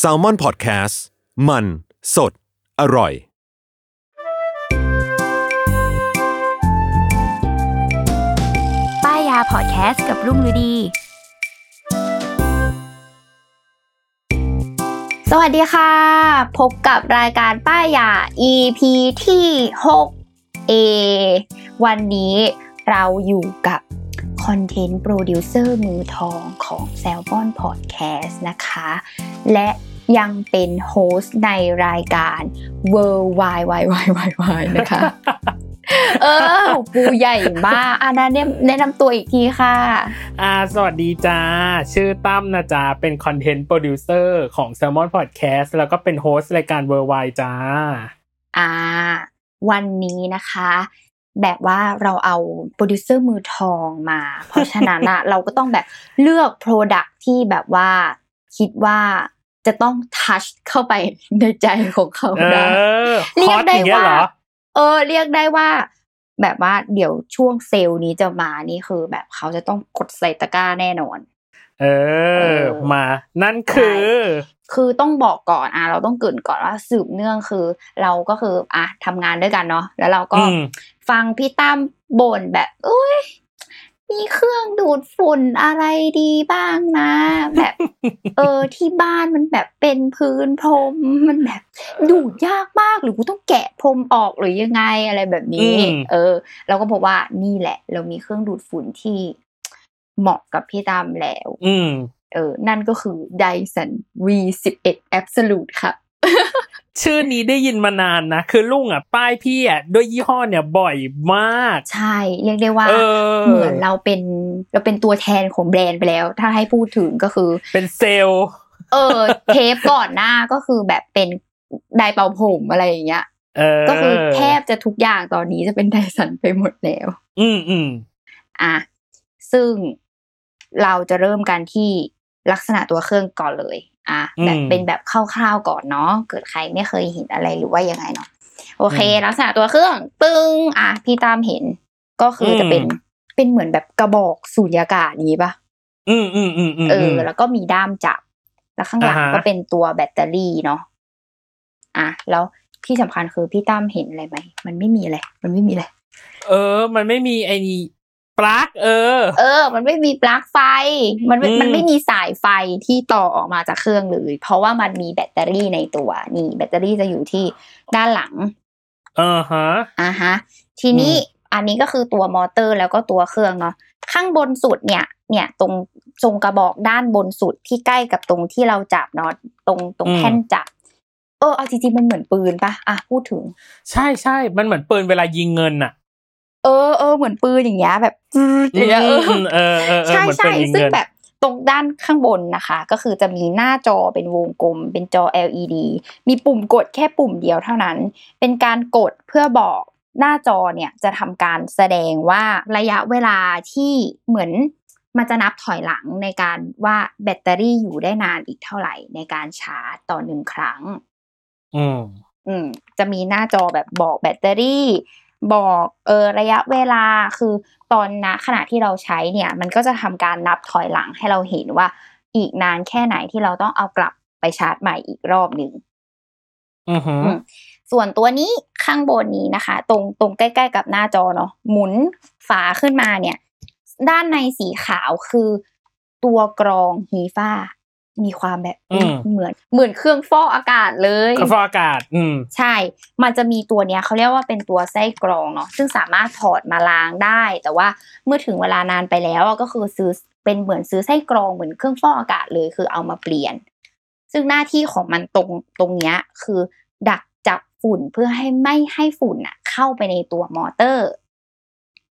Salmon Podcast มัน สด อร่อย ป้ายยาพอดแคสต์กับรุ่งฤดี สวัสดีค่ะ พบกับรายการป้ายยา EP ที่6เอวันนี้เราอยู่กับ content producer มือทองของ Salmon Podcast นะคะ และยังเป็น host ในรายการ World Wide Wide Wide Wide Wide นะคะ เออปูใหญ่มากอันนั้นแนะนำตัวอีกทีค่ะ อ่า สวัสดีจ้า ชื่อตั้มนะจ๊ะเป็น content producer ของ Salmon Podcast แล้วก็เป็น host รายการ Worldwide จ้า อ่าวันนี้นะคะ แบบว่าเราเอาโปรดิวเซอร์มือทองมา เพราะฉะนั้นอะเราก็ต้องแบบเลือก product ที่แบบว่าคิดว่าจะต้อง touch เข้าไปในใจของเขาเอได้อเรีฮยอกตได้อย่างเงี้ยว่าเหรอเออ เรียกได้ว่า แบบว่าเดี๋ยวช่วงเซลล์นี้จะมานี่คือแบบเขาจะต้องกดใส่ตะกร้าแน่นอน เอเอออมา นั่นคือ คือต้องบอกก่อนอะเราต้องเกริ่นก่อนว่าสืบเนื่องคือ เราก็คืออะทำงานด้วยกันเนาะแล้วเราก็อืม ฟังพี่ตั้มบ่นแบบเอ้ยมีเครื่องดูดฝุ่นอะไรดีบ้างนะ แบบ เออที่บ้านมันแบบเป็นพื้นพรมมันแบบ ดูดยากมากหรือกูต้องแกะพรมออกหรือยังไงอะไรแบบนี้อืมเออ เราก็บอกว่านี่แหละ เรามีเครื่องดูดฝุ่นที่เหมาะกับพี่ตั้มแล้ว อืมเออ นั่นก็คือ Dyson V11 Absolute ค่ะ ชื่อนี้ได้ยินมานานนะ คือลุงอะ ป้ายพี่อะด้วยยี่ห้อเนี่ยบ่อยมาก ใช่ เรียกได้ว่าเออเหมือนเราเป็นเราเป็นตัวแทนของแบรนด์ไปแล้ว ถ้าให้พูดถึงก็คือ เป็นเซลล์เออ เทปก่อนหน้าก็คือแบบเป็นไดร์เป่าผมอะไรอย่างเงี้ยเออก็คือแทบจะทุกอย่างตอนนี้จะเป็นไดสันไปหมดแล้ว อืมอืมอะซึ่งเราจะเริ่มกันที่ลักษณะตัวเครื่องก่อนเลย อะแบบเป็นแบบคร่าวๆก่อนเนาะเกิดใครไม่เคยเห็นอะไรหรือว่ายังไงเนาะโอเค ลักษณะตัวเครื่องปึ้งอะพี่ตามเห็น ก็คือจะเป็นเป็นเหมือนแบบกระบอกสูญญากาศนี้ปะอืมอืมอืมอืมเออ แล้วก็มีด้ามจับ แล้วข้างหลังอ่าฮะก็เป็นตัวแบตเตอรี่เนาะอะแล้วที่สำคัญคือพี่ตั้มเห็นอะไรไหมมันไม่มีอะไรมันไม่มีอะไรเออ มันไม่มีไอ้นี่ ปลั๊กเออ เออ มันไม่มีปลั๊กไฟ มันไม่อืมมันไม่มีสายไฟที่ต่อออกมาจากเครื่องเลย เพราะว่ามันมีแบตเตอรี่ในตัวนี่ แบตเตอรี่จะอยู่ที่ด้านหลังเออฮะอ่าฮะ ทีนี้อันนี้ก็คือตัวมอเตอร์แล้วก็ตัวเครื่องเนาะข้างบนสุดเนี่ย เนี่ยตรงตรงกระบอกด้านบนสุดที่ใกล้กับตรงที่เราจับเนาะตรงตรงอืมแท่นจับเออเอาจริงๆมันเหมือนปืนปะอะพูดถึง ใช่ใช่มันเหมือนปืนเวลายิงเงินอะ เออเออเหมือนปืนอย่างเงี้ยแบบปืดอย่างเงี้ยเออมเออเออเออใช่เหมือนใช่ปืนยิงซึ่งเงินแบบตรงด้านข้างบนนะคะ ก็คือจะมีหน้าจอเป็นวงกลม เป็นจอ LED มีปุ่มกดแค่ปุ่มเดียวเท่านั้น เป็นการกดเพื่อบอกหน้าจอเนี่ยจะทำการแสดงว่าระยะเวลาที่เหมือนมันจะนับถอยหลังในการว่าแบตเตอรี่อยู่ได้นานอีกเท่าไหร่ในการชาร์จต่อหนึ่งครั้ง อืมอืมจะมีหน้าจอแบบบอกแบตเตอรี่ บอกเออระยะเวลาคือตอนนะขณะที่เราใช้เนี่ยมันก็จะทำการนับถอยหลังให้เราเห็นว่าอีกนานแค่ไหนที่เราต้องเอากลับไปชาร์จใหม่อีกรอบหนึ่งอือหืออืมส่วนตัวนี้ข้างบนนี้นะคะ ตรงตรงใกล้ๆกับหน้าจอเนาะหมุนฝาขึ้นมาเนี่ย ด้านในสีขาวคือตัวกรองฮีฟ้า มีความแบบอืมเหมือนเหมือนเครื่องฟอกอากาศเลยกระฟอกอากาศ อืมใช่ มันจะมีตัวเนี้ยเขาเรียกว่าเป็นตัวไส้กรองเนาะซึ่งสามารถถอดมาล้างได้ แต่ว่าเมื่อถึงเวลานานไปแล้วอะก็คือซื้อเป็นเหมือนซื้อไส้กรองเหมือนเครื่องฟอกอากาศเลยคือเอามาเปลี่ยน ซึ่งหน้าที่ของมันตรงตรงเนี้ยคือ ดักจับฝุ่นเพื่อให้ไม่ให้ฝุ่นอะเข้าไปในตัวมอเตอร์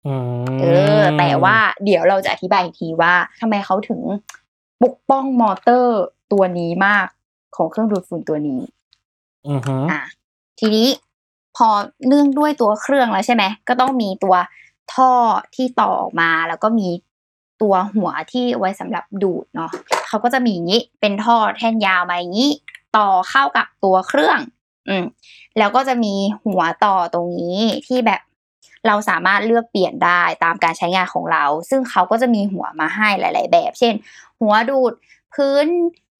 อืมเออ แต่ว่าเดี๋ยวเราจะอธิบายอีกทีว่าทำไมเขาถึง ปกป้องมอเตอร์ตัวนี้มากของเครื่องดูดฝุ่นตัวนี้ อือหืออะทีนี้พอเนื่องด้วยตัวเครื่องแล้วใช่ไหมก็ต้องมีตัวท่อที่ต่อออกมาแล้วก็มีตัวหัวที่ไว้สำหรับดูดเนาะเขาก็จะมีอย่างนี้ เป็นท่อแท่นยาวมาอย่างนี้ ต่อเข้ากับตัวเครื่อง อืมแล้วก็จะมีหัวต่อตรงนี้ที่แบบเราสามารถเลือกเปลี่ยนได้ตามการใช้งานของเรา ซึ่งเขาก็จะมีหัวมาให้หลาย ๆ แบบ เช่น หัวดูด พื้น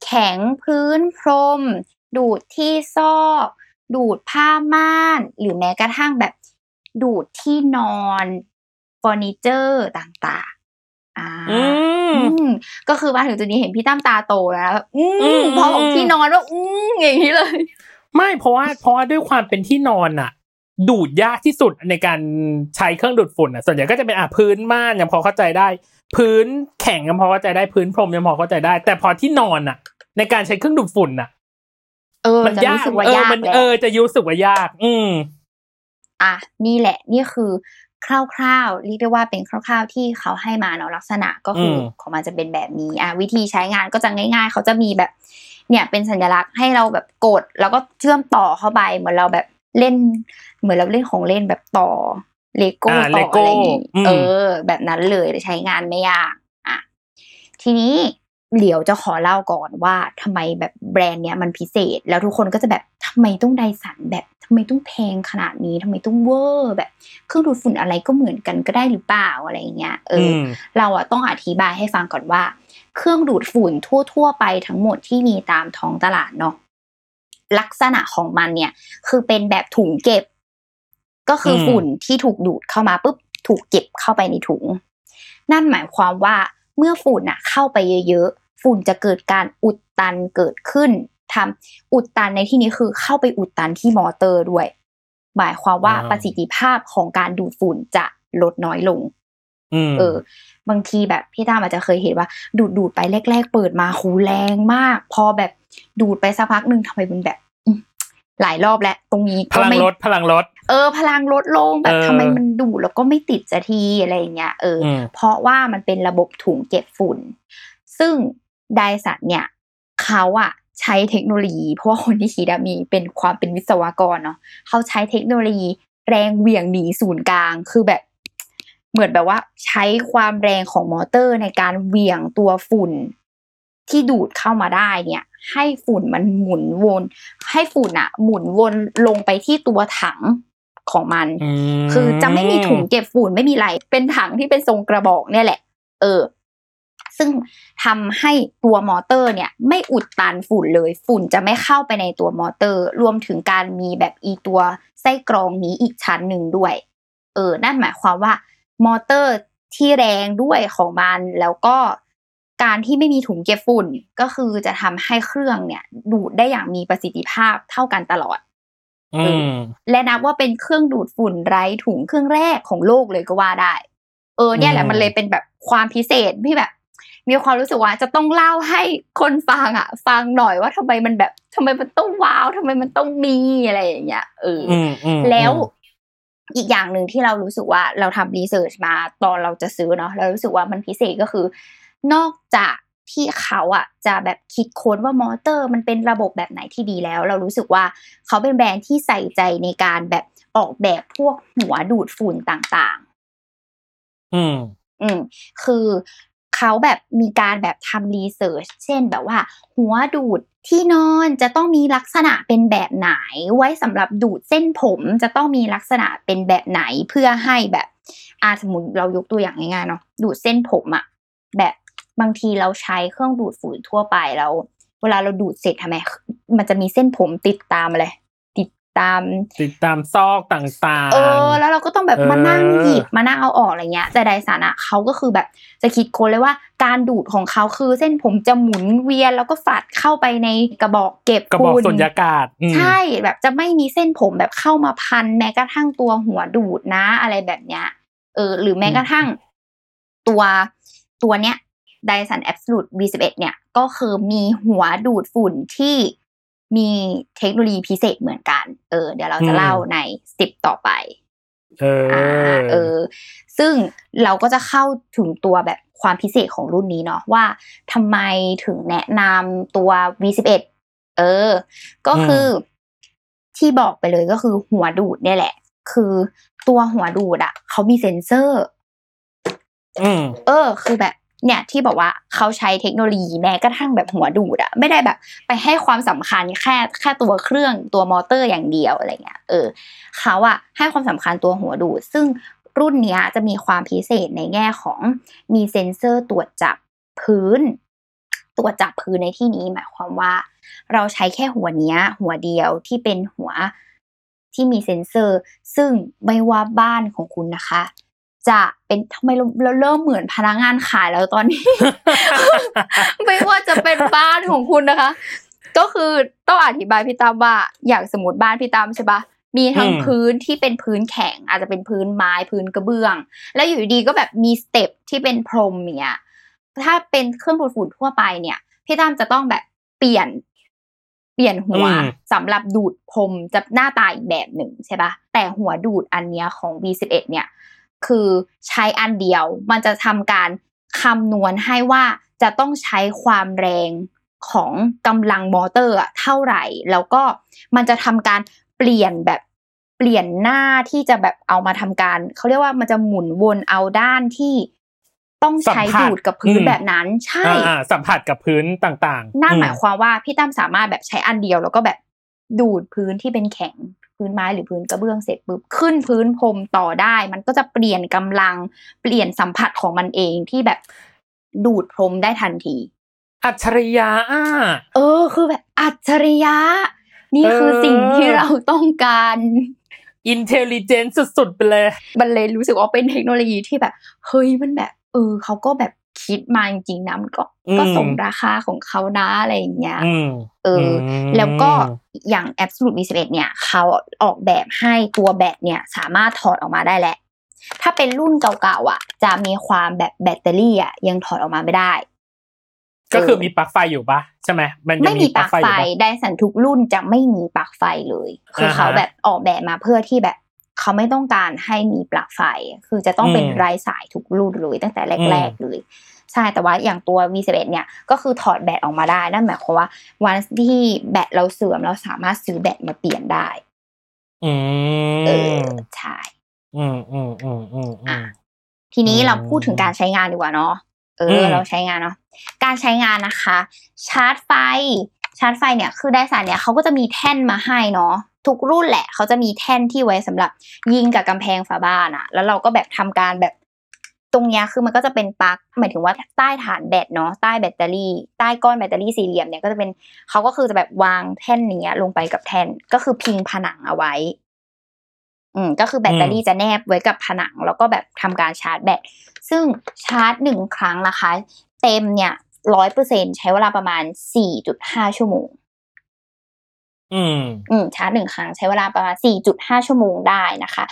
แข็งพื้นพรม ดูดที่ซอก ดูดผ้าม่าน หรือแม้กระทั่งแบบดูดที่นอนเฟอร์นิเจอร์ต่างๆ อ่าอืมอืมก็คือมาถึงจุดนี้เห็นพี่ตั้มตาโตแล้วนะแบบอือืมมพอบอกที่นอนว่าอืมอย่างนี้เลย ไม่เพราะว่าเพราะว่าด้วยความเป็นที่นอนอะ ดูดยากที่สุดในการใช้เครื่องดูดฝุ่นอะส่วนใหญ่ก็จะเป็นอะพื้นม่านยังพอเข้าใจได้ พื้นแข็งยังพอเข้าใจได้พื้นพรมยังพอเข้าใจได้ แต่พอที่นอนอะในการใช้เครื่องดูดฝุ่นอะเออมันจะยากรู้สึกว่าเออยากมันแหละเออจะรู้สึกว่ายาก อืมอะนี่แหละ นี่คือคร่าวๆเรียกได้ว่าเป็นคร่าวๆที่เขาให้มาเนาะลักษณะก็คืออมของมันจะเป็นแบบนี้อะวิธีใช้งานก็จะง่าย ๆ เขาจะมีแบบ เนี่ยเป็นสัญลักษณ์ให้เราแบบกด แล้วก็เชื่อมต่อเข้าไปเหมือนเราแบบเล่น เหมือนเราเล่นของเล่นแบบต่อเลโก้อ่าต่อ Lego อะไรอย่างงี้อืมเออ แบบนั้นเลยใช้งานไม่ยากอะทีนี้เดี๋ยวจะขอเล่าก่อนว่าทำไมแบบแบรนด์เนี้ยมันพิเศษ แล้วทุกคนก็จะแบบทำไมต้องไดสันแบบทำไมต้องแพงขนาดนี้ทำไมต้องเวอร์แบบ เครื่องดูดฝุ่นอะไรก็เหมือนกันก็ได้หรือเปล่าอะไรอย่างเงี้ยเอออมเราอะต้องอธิบายให้ฟังก่อนว่า เครื่องดูดฝุ่นทั่ว ๆ ไปทั้งหมดที่มีตามท้องตลาดเนาะลักษณะของมันเนี่ย คือเป็นแบบถุงเก็บ ก็คืออมฝุ่นที่ถูกดูดเข้ามาปุ๊บถูกเก็บเข้าไปในถุง นั่นหมายความว่าเมื่อฝุ่นอะเข้าไปเยอะๆ ฝุ่นจะเกิดการอุดตันเกิดขึ้นทำอุดตันในที่นี้คือเข้าไปอุดตันที่มอเตอร์ด้วย หมายความว่าอ่าประสิทธิภาพของการดูดฝุ่นจะลดน้อยลงอืมเออ บางทีแบบพี่ตามอาจจะเคยเห็นว่า ดูดดูดไปแรก ๆ เปิดมาหูแรงมาก พอแบบดูดไปสักพักหนึ่งทำไมมันแบบอืม หลายรอบแล้วตรงนี้พก็ลังไม่ลดพลังลด เออ พลังลดลงแบบเออทำไมมันดูดแล้วก็ไม่ติดสักทีอะไรอย่างเงี้ยเอออมเพราะว่ามันเป็นระบบถุงเก็บฝุ่น ซึ่งไดสันเนี่ยเขาอะใช้เทคโนโลยี เพราะว่าคนที่คิดอะมีเป็นความเป็นวิศวกรเนาะเขาใช้เทคโนโลยีแรงเหวี่ยงหนีศูนย์กลางคือแบบเหมือนแบบว่าใช้ความแรงของมอเตอร์ในการเหวี่ยงตัวฝุ่นที่ดูดเข้ามาได้เนี่ย ให้ฝุ่นมันหมุนวน ให้ฝุ่นอะหมุนวนลงไปที่ตัวถังของมันมคือจะไม่มีถุงเก็บฝุ่นไม่มีอะไร เป็นถังที่เป็นทรงกระบอกเนี่ยแหละ เออ ซึ่งทำให้ตัวมอเตอร์เนี่ย ไม่อุดตันฝุ่นเลย ฝุ่นจะไม่เข้าไปในตัวมอเตอร์ รวมถึงการมีแบบอีตัวไส้กรองนี้อีกชั้นหนึ่งด้วย เออ นั่นหมายความว่ามอเตอร์ที่แรงด้วยของมันแล้วก็ การที่ไม่มีถุงเก็บฝุ่นก็คือจะทำให้เครื่องเนี่ยดูดได้อย่างมีประสิทธิภาพเท่ากันตลอดอืมและนับว่าเป็นเครื่องดูดฝุ่นไร้ถุงเครื่องแรกของโลกเลยก็ว่าได้ เออ เนี่ยแหละอืมมันเลยเป็นแบบความพิเศษที่แบบ มีความรู้สึกว่าจะต้องเล่าให้คนฟังอะ ฟังหน่อยว่าทำไมมันแบบทำไมมันต้องว้าวทำไมมันต้องมีอะไรอย่างเงี้ยเออออืมอืมแล้วอีกอย่างหนึ่งที่เรารู้สึกว่าเราทำ research มาตอนเราจะซื้อเนาะเรารู้สึกว่ามันพิเศษก็คือ นอกจากที่เขาอะจะแบบคิดค้นว่ามอเตอร์มันเป็นระบบแบบไหนที่ดีแล้ว เรารู้สึกว่าเขาเป็นแบรนด์ที่ใส่ใจในการแบบออกแบบพวกหัวดูดฝุ่นต่างๆ อืม อืม คือเขาแบบมีการแบบทำ research เช่นแบบว่า หัวดูดที่นอนจะต้องมีลักษณะเป็นแบบไหน ไว้สำหรับดูดเส้นผมจะต้องมีลักษณะเป็นแบบไหนเพื่อให้แบบอาสมมติเรายกตัวอย่างง่ายๆเนาะดูดเส้นผมอะแบบ บางทีเราใช้เครื่องดูดฝุ่นทั่วไปแล้วเวลาเราดูดเสร็จทำไมมันจะมีเส้นผมติดตามอะไรติดตาม ติดตามซอกต่างๆ เออ แล้วเราก็ต้องแบบเออมานั่งหยิบมานั่งเอาออกอะไรเงี้ย แต่ไดสันอะเขาก็คือแบบจะคิดค้นเลยว่าการดูดของเขาคือเส้นผมจะหมุนเวียนแล้วก็ฝัดเข้าไปในกระบอกเก็บกระบอกฝุ่นสุญญากาศอืมใช่แบบจะไม่มีเส้นผมแบบเข้ามาพันแม้กระทั่งตัวหัวดูดนะอะไรแบบเนี้ยเออ หรือแม้กระทั่งตัวตัวเนี้ย Dyson Absolute V11 เนี่ยก็คือมีหัวดูดฝุ่นที่มีเทคโนโลยีพิเศษเหมือนกัน เออ เดี๋ยวเราจะเล่าในสติปต่อไป เออ่าอเออ ซึ่งเราก็จะเข้าถึงตัวแบบความพิเศษของรุ่นนี้เนาะว่าทำไมถึงแนะนำตัว V11 เออ ก็คืออที่บอกไปเลยก็คือหัวดูดเนี่ยแหละ คือตัวหัวดูดอะเขามีเซ็นเซอร์อืมเออ คือแบบ เนี่ยที่บอกว่าเขาใช้เทคโนโลยีแม้กระทั่งแบบหัวดูดอะไม่ได้แบบไปให้ความสำคัญแค่แค่ตัวเครื่องตัวมอเตอร์อย่างเดียวอะไรเงี้ยเออเขาอะให้ความสำคัญตัวหัวดูด ซึ่งรุ่นนี้จะมีความพิเศษในแง่ของมีเซ็นเซอร์ตรวจจับพื้น ตรวจจับพื้นในที่นี้หมายความว่า เราใช้แค่หัวเนี้ย หัวเดียวที่เป็นหัวที่มีเซ็นเซอร์ ซึ่งไม่ว่าบ้านของคุณนะคะ จะเป็นทำไมเราเราเริ่มเหมือนพนักงานขายแล้วตอนนี้ ไม่ว่าจะเป็นบ้านของคุณนะคะ ก็คือต้องอธิบายพี่ตั้มว่าอย่างสมมติบ้านพี่ตั้มใช่ปะมีทั้งอืมพื้นที่เป็นพื้นแข็ง อาจจะเป็นพื้นไม้พื้นกระเบื้อง แล้วอยู่ดีๆก็แบบมีสเต็ปที่เป็นพรมเนี่ยถ้าเป็นเครื่องดูดฝุ่นทั่วไปเนี่ย พี่ตั้มจะต้องแบบเปลี่ยน เปลี่ยนหัวอืมสำหรับดูดพรมจะหน้าตาอีกแบบหนึ่งใช่ปะแต่หัวดูดอันเนี้ยของ V11 เนี่ย คือใช้อันเดียว มันจะทำการคำนวณให้ว่าจะต้องใช้ความแรงของกำลังมอเตอร์อะเท่าไหร่ แล้วก็มันจะทำการเปลี่ยนแบบเปลี่ยนหน้าที่จะแบบเอามาทำการเขาเรียกว่ามันจะหมุนวนเอาด้านที่ต้องใช้ดูดกับพื้นแบบนั้น ใช่สัมผัสกับพื้นต่างๆ นั่นหมายความว่าพี่ตั้มสามารถแบบใช้อันเดียวแล้วก็แบบ ดูดพื้นที่เป็นแข็งพื้นไม้หรือพื้นกระเบื้องเสร็จปุ๊บขึ้นพื้นพรมต่อได้ มันก็จะเปลี่ยนกำลังเปลี่ยนสัมผัสของมันเองที่แบบดูดพรมได้ทันที อัจฉริยะอะเออ คือแบบอัจฉริยะ นี่คือเออสิ่งที่เราต้องการอินเทลเจนต์สุดๆไปเลย มันเลยรู้สึกว่าเป็นเทคโนโลยีที่แบบ เฮ้ยมันแบบเออเขาก็แบบ คิดมาจริงๆนะมันก็อืมก็สมราคาของเขานะอะไรอย่างเงี้ยอืมเอออมแล้วก็อย่าง Absolute V11 เนี่ยเขาออกแบบให้ตัวแบตเนี่ยสามารถถอดออกมาได้แหละถ้าเป็นรุ่นเก่าๆอะ จะมีความแบบแบตเตอรี่อะยังถอดออกมาไม่ได้ ก็คือมีปลั๊กไฟอยู่ปะใช่ไหมมันยังไม่มีปลั๊กไฟอยู่ปะไดสันทุกรุ่นจะไม่มีปลั๊กไฟเลย คือเขาอ่าฮะแบบออกแบบมาเพื่อที่แบบเขาไม่ต้องการให้มีปลั๊กไฟ คือจะต้องเป็นอืมไร้สายทุกรุ่นเลยตั้งแต่แรก ๆเลย ใช่แต่ว่าอย่างตัว V11 เนี่ยก็คือถอดแบตออกมาได้นั่นหมายความว่าวันที่แบตเราเสื่อมเราสามารถซื้อแบตมาเปลี่ยนได้อืเออมใช่อืมอืมอืมอืมอือะมทีนี้อืมเราพูดถึงการใช้งานดีกว่าเนาะเออมเราใช้งานเนาะการใช้งานนะคะ ชาร์จไฟ ชาร์จไฟเนี่ยคือไดสานเนี่ยเขาก็จะมีแท่นมาให้เนาะทุกรุ่นแหละเขาจะมีแท่นที่ไว้สำหรับยิงกับกำแพงฝาบ้านอะแล้วเราก็แบบทำการแบบ ตรงเนี้ยคือมันก็จะเป็นปลั๊กหมายถึงว่าใต้ฐานแบตเนาะใต้แบตเตอรี่ ใต้ก้อนแบตเตอรี่สี่เหลี่ยมเนี่ยก็จะเป็นเขาก็คือจะแบบวางแท่นเนี้ยลงไปกับแท่นก็คือพิงผนังเอาไว้ อืมก็คือแบตเตอรี่จะแนบไว้กับผนัง แล้วก็แบบทำการชาร์จแบตซึ่งชาร์จหนึ่งครั้งนะคะ เต็มเนี่ยร้อยเปอร์เซ็นใช้เวลาประมาณสี่จุดห้าชั่วโมง อืมอืมชาร์จหนึ่งครั้งใช้เวลาประมาณ4.5ชั่วโมงได้นะคะ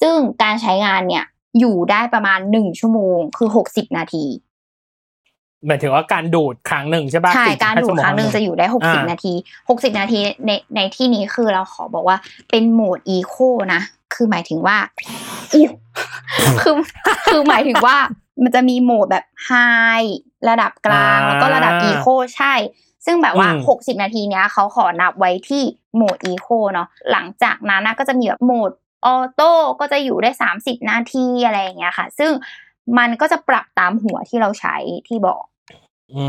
ซึ่งการใช้งานเนี่ย อยู่ได้ประมาณ1ชั่วโมงคือ60นาทีหมายถึงว่าการดูดครั้งหนึ่งใช่ปะใช่4-5การดูดครั้งหนึ่งจะอยู่ได้อ่า60นาที60นาทีในในที่นี้คือเราขอบอกว่าเป็นโหมดอีโคนะคือหมายถึงว่าอุ๊ยคือคือหมายถึงว่ามันจะมีโหมดแบบไฮระดับกลางแล้วก็ระดับอีโคใช่ ซึ่งแบบว่า 60 นาทีเนี้ยเขาขอนับไว้ที่โหมดอีโคเนาะหลังจากนั้นนะก็จะมีแบบโหมด ออโต้ก็จะอยู่ได้ 30 นาทีอะไรอย่างเงี้ยค่ะ ซึ่งมันก็จะปรับตามหัวที่เราใช้ที่บอกอื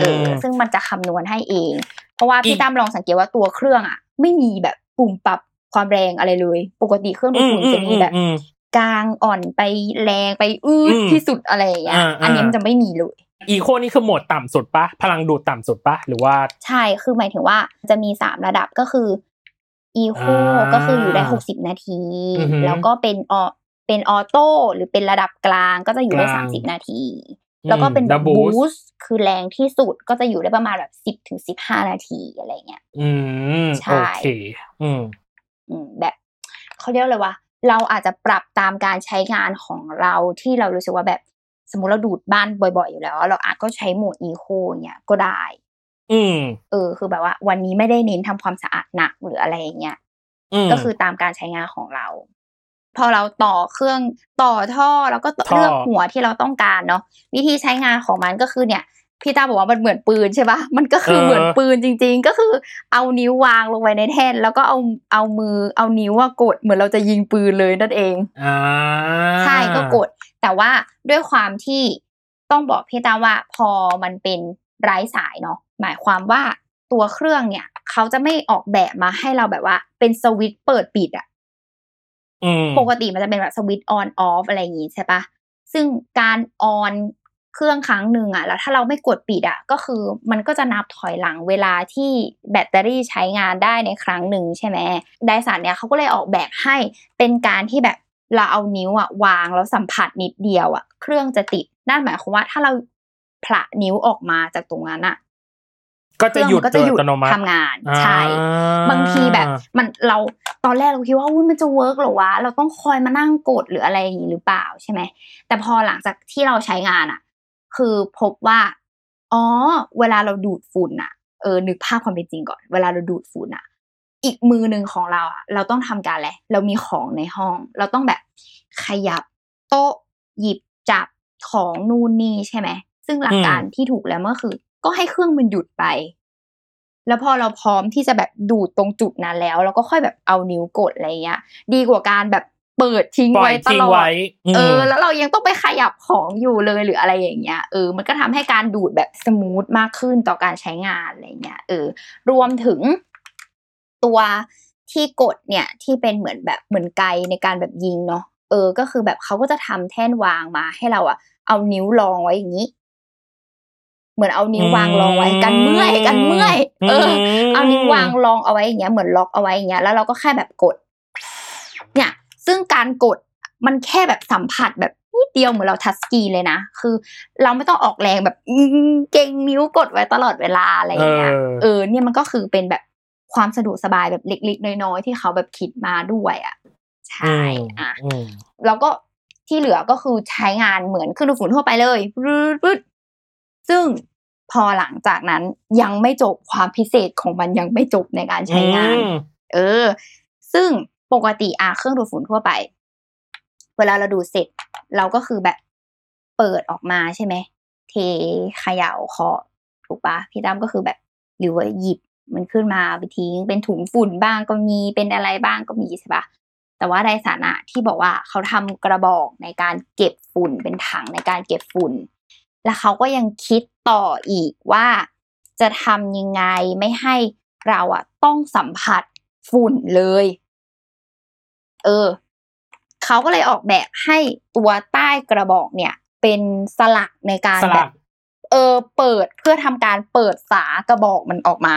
เออมซึ่งมันจะคำนวณให้เอง เพราะว่าอีพี่กตั้มลองสังเกตว่าตัวเครื่องอะ ไม่มีแบบปุ่มปรับความแรงอะไรเลย ปกติเครื่องดูดฝุ่นจะมีแบบอืมกลางอ่อนไปแรงไปอืดอืมที่สุดอะไรอย่างเงี้ยอ่าๆอันนี้มันจะไม่มีเลยอีโคนี่คือโหมดต่ำสุดปะพลังดูดต่ำสุดปะหรือว่า ใช่คือหมายถึงว่าจะมีสามระดับก็คือ อีโคอ่าก็คืออยู่ได้หกสิบนาทีอือหือแล้วก็เป็นออเป็นออโต้หรือเป็นระดับกลางก็จะอยู่ได้กลางสามสิบนาที แล้วก็เป็นดับบูบูสสต์คือแรงที่สุดก็จะอยู่ได้ประมาณแบบสิบถึงสิบห้านาทีอะไรเงี้ยอืมใช่โอเคอืมอืมแบบเขาเรียกเลยว่า เราอาจจะปรับตามการใช้งานของเราที่เรารู้สึกว่าแบบสมมติเราดูดบ้านบ่อยๆ อยู่แล้ว เราอาจก็ใช้โหมดอีโคเนี่ยก็ได้ อืมเออ คือแบบว่า วันนี้ไม่ได้เน้นทำความสะอาดหนักหรืออะไรอย่างเงี้ยอืมก็คือตามการใช้งานของเรา พอเราต่อเครื่องต่อท่อแล้วก็ต่อท่อเลือกหัวที่เราต้องการเนาะวิธีใช้งานของมันก็คือเนี่ยพี่ตาบอกว่ามันเหมือนปืนใช่ปะมันก็คือเหมือนปืนจริง ๆ ก็คือเอานิ้ววางลงไปในแท่น แล้วก็เอาเอามือเอานิ้วว่ากดเหมือนเราจะยิงปืนเลยนั่นเองอ่าใช่ก็กด แต่ว่าด้วยความที่ต้องบอกพี่ตาว่าพอมันเป็นไร้สายเนาะ หมายความว่าตัวเครื่องเนี่ย เขาจะไม่ออกแบบมาให้เราแบบว่า เป็นสวิตช์เปิดปิดอะอืมปกติมันจะเป็นแบบสวิตช์ออนออฟอะไรอย่างงี้ใช่ปะซึ่งการออนเครื่องครั้งหนึ่งอะแล้วถ้าเราไม่กดปิดอะก็คือมันก็จะนับถอยหลังเวลาที่แบตเตอรี่ใช้งานได้ในครั้งหนึ่งใช่ไหมไดสันเนี่ยเขาก็เลยออกแบบให้เป็นการที่แบบเราเอานิ้วอะวางแล้วสัมผัสนิดเดียวอะเครื่องจะติดนั่นหมายความว่าถ้าเราผละนิ้วออกมาจากตรงนั้นอะ ก็จะหยุดเครื่องมันก็จะหยุดโดยอัตโนมัติทำงานใช่อ่บางทีแบบมันเราตอนแรกเราคิดว่าอุ้ยมันจะเวิร์กหรอวะเราต้องคอยมานั่งกดหรืออะไรอย่างนี้หรือเปล่าใช่ไหมแต่พอหลังจากที่เราใช้งานอะ คือพบว่าอ๋อเวลาเราดูดฝุ่นอะเออนึกภาพความเป็นจริงก่อน เวลาเราดูดฝุ่นอะ อีกมือหนึ่งของเราอะ เราต้องทำการอะไรเรามีของในห้อง เราต้องแบบขยับโต๊ะหยิบจับของนู่นนี่ใช่ไหมซึ่งหลักการที่ถูกแล้วก็คือ ก็ให้เครื่องมันหยุดไป แล้วพอเราพร้อมที่จะแบบดูดตรงจุดนั้นแล้ว เราก็ค่อยแบบเอานิ้วกดอะไรเงี้ย ดีกว่าการแบบเปิดทิ้งปล่อไว้ยตทิ้งลอดไว้มเออ แล้วเรายังต้องไปขยับของอยู่เลยหรืออะไรอย่างเงี้ยเออมันก็ทำให้การดูดแบบสมูทมากขึ้นต่อการใช้งานอะไรเงี้ยเออ รวมถึงตัวที่กดเนี่ยที่เป็นเหมือนแบบเหมือนไกในการแบบยิงเนาะเออ ก็คือแบบเขาก็จะทำแท่นวางมาให้เราอะเอานิ้วรองไว้อย่างนี้ เหมือนเอานิ้ววางรองไว้กันเมื่อยกันเมื่อยเออ เอานิ้ววางรองเอาไว้อย่างเงี้ยเหมือนล็อกเอาไว้อย่างเงี้ยแล้วเราก็แค่แบบกด เนี่ย ซึ่งการกดมันแค่แบบสัมผัสแบบนิดเดียวเหมือนเราทัชสกรีนเลยนะ คือ เราไม่ต้องออกแรงแบบอื้อเก่งนิ้วกดไว้ตลอดเวลาอะไรอย่างเงี้ยเออเออ เนี่ยมันก็คือเป็นแบบความสะดวกสบายแบบเล็กๆน้อยๆที่เขาแบบคิดมาด้วยอะ ใช่อะอืมแล้วก็ที่เหลือก็คือใช้งานเหมือนเครื่องดูดฝุ่นทั่วไปเลยรึดๆ ซึ่งพอหลังจากนั้นยังไม่จบความพิเศษของมันยังไม่จบในการใช้งานอืมเออ ซึ่งปกติอาเครื่องดูดฝุ่นทั่วไป เวลาเราดูดเสร็จ เราก็คือแบบเปิดออกมาใช่ไหม เทเขย่าเคาะถูกปะพี่ตั้มก็คือแบบหรือว่าหยิบมันขึ้นมาไปทิ้งเป็นถุงฝุ่นบ้างก็มีเป็นอะไรบ้างก็มีใช่ปะแต่ว่าไดสานะที่บอกว่าเขาทำกระบอกในการเก็บฝุ่นเป็นถังในการเก็บฝุ่น แล้วเขาก็ยังคิดต่ออีกว่าจะทำยังไงไม่ให้เราอะต้องสัมผัสฝุ่นเลย เออเขาก็เลยออกแบบให้ตัวใต้กระบอกเนี่ย เป็นสลักในการสแบลับกเออ เปิดเพื่อทำการเปิดฝากระบอกมันออกมา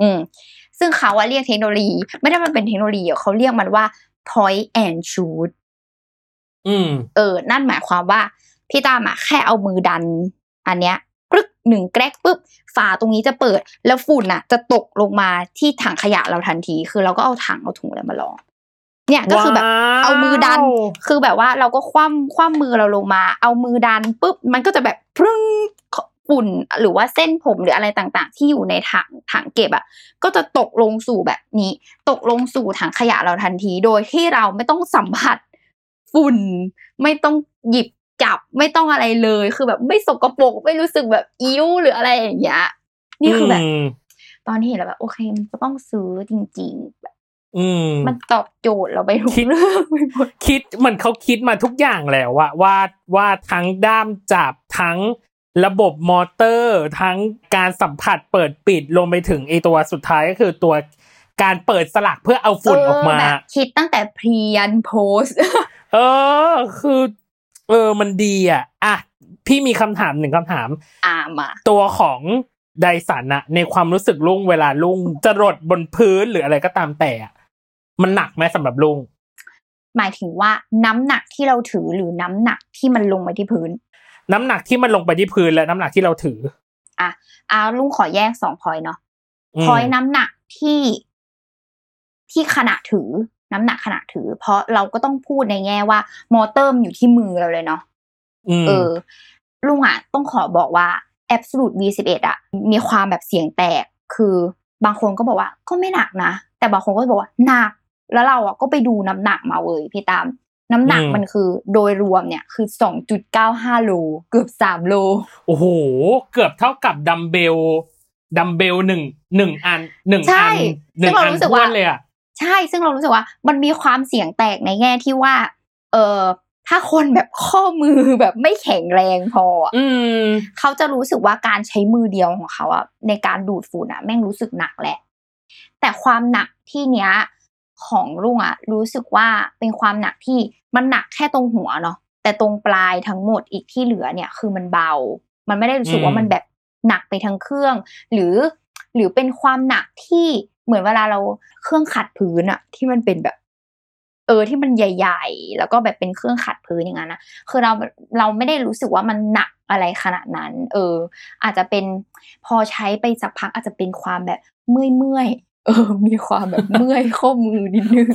อืม ซึ่งเขาว่าเรียกเทคโนโลยี ไม่ได้มันเป็นเทคโนโลยีอะเขาเรียกมันว่า point and shoot อืม เออ นั่นหมายความว่า พี่ตามอะแค่เอามือดัน อันเนี้ยกรึกหนึ่งแกรกปุ๊บฝาตรงนี้จะเปิด แล้วฝุ่นอะจะตกลงมาที่ถังขยะเราทันที คือเราก็เอาถังเอาถุงอะไรมาลองเนี่ยก็คือแบบว้าวเอามือดัน คือแบบว่าเราก็คว่ำคว่ำมือเราลงมา เอามือดันปุ๊บมันก็จะแบบพรึ้งฝุ่นหรือว่าเส้นผมหรืออะไรต่างๆ ที่อยู่ในถังถังเก็บอะ ก็จะตกลงสู่แบบนี้ ตกลงสู่ถังขยะเราทันที โดยที่เราไม่ต้องสัมผัสฝุ่น ไม่ต้องหยิบ จับไม่ต้องอะไรเลย คือแบบไม่สกปรกไม่รู้สึกแบบอิ้วหรืออะไรอย่างเงี้ยนี่คือแบบมตอนที่เห็นแล้วแบบโอเคมันก็ต้องซื้อจริงๆแบบอืมมันตอบโจทย์เราไปทุกคิดเรื่องไปหมดคิดเหมือนเขาคิดมาทุกอย่างแล้วว่าว่าว่าทั้งด้ามจับทั้งระบบมอเตอร์ ทั้งการสัมผัสเปิดปิดลงไปถึงไอตัวสุดท้ายก็คือตัวการเปิดสลักเพื่อเอาฝุ่นออกมาเแบบคิดตั้งแต่พรียันโพส เออ คือ เออมันดีอะอะพี่มีคำถามหนึ่งคำถามอามา ตัวของไดสันอะในความรู้สึกลุงเวลาลุงจะรดบนพื้นหรืออะไรก็ตามแต่อะมันหนักไหมสำหรับลุงหมายถึงว่าน้ำหนักที่เราถือหรือน้ำหนักที่มันลงไปที่พื้น น้ำหนักที่มันลงไปที่พื้นและน้ำหนักที่เราถือ อะอาลุงขอแยกสองพอยเนาะอืมพอยน้ำหนักที่ที่ขณะถือ น้ำหนักขณะถือ เพราะเราก็ต้องพูดในแง่ว่า มอเตอร์มันอยู่ที่มือเราเลยเนาะอืมเออ ลุงอะต้องขอบอกว่า Absolute V11 อะ มีความแบบเสียงแตก คือบางคนก็บอกว่าก็ไม่หนักนะ แต่บางคนก็บอกว่าหนัก แล้วเราอะก็ไปดูน้ำหนักมาเว้ยพี่ตาม น้ำหนักมันคือโดยรวมเนี่ยคือ2.95โลเกือบ3โล โอ้โห เกือบเท่ากับดัมเบลดัมเบลหนึ่งหนึ่งอันหนึ่งใช่อันหนึ่งซึ่งเราอันรู้สึกท้วว่านเลยอะ ใช่ซึ่งเรารู้สึกว่ามันมีความเสียงแตกในแง่ที่ว่า เออถ้าคนแบบข้อมือแบบไม่แข็งแรงพออะอืมเขาจะรู้สึกว่าการใช้มือเดียวของเขาอะในการดูดฝุ่นอะแม่งรู้สึกหนักแหละ แต่ความหนักที่เนี้ยของลุงอะรู้สึกว่าเป็นความหนักที่มันหนักแค่ตรงหัวเนาะแต่ตรงปลายทั้งหมดอีกที่เหลือเนี่ย คือมันเบา มันไม่ได้รู้สึกว่ามันแบบหนักไปทั้งเครื่อง หรือหรือเป็นความหนักที่ เหมือนเวลาเราเครื่องขัดพื้นอะที่มันเป็นแบบ เออที่มันใหญ่ ๆ แล้วก็แบบเป็นเครื่องขัดพื้นอย่างนั้นนะคือเราเราไม่ได้รู้สึกว่ามันหนักอะไรขนาดนั้น เออ อาจจะเป็นพอใช้ไปสักพักอาจจะเป็นความแบบเมื่อยเมื่อยเออ มีความแบบเมื่อยข้อมือนิดนึง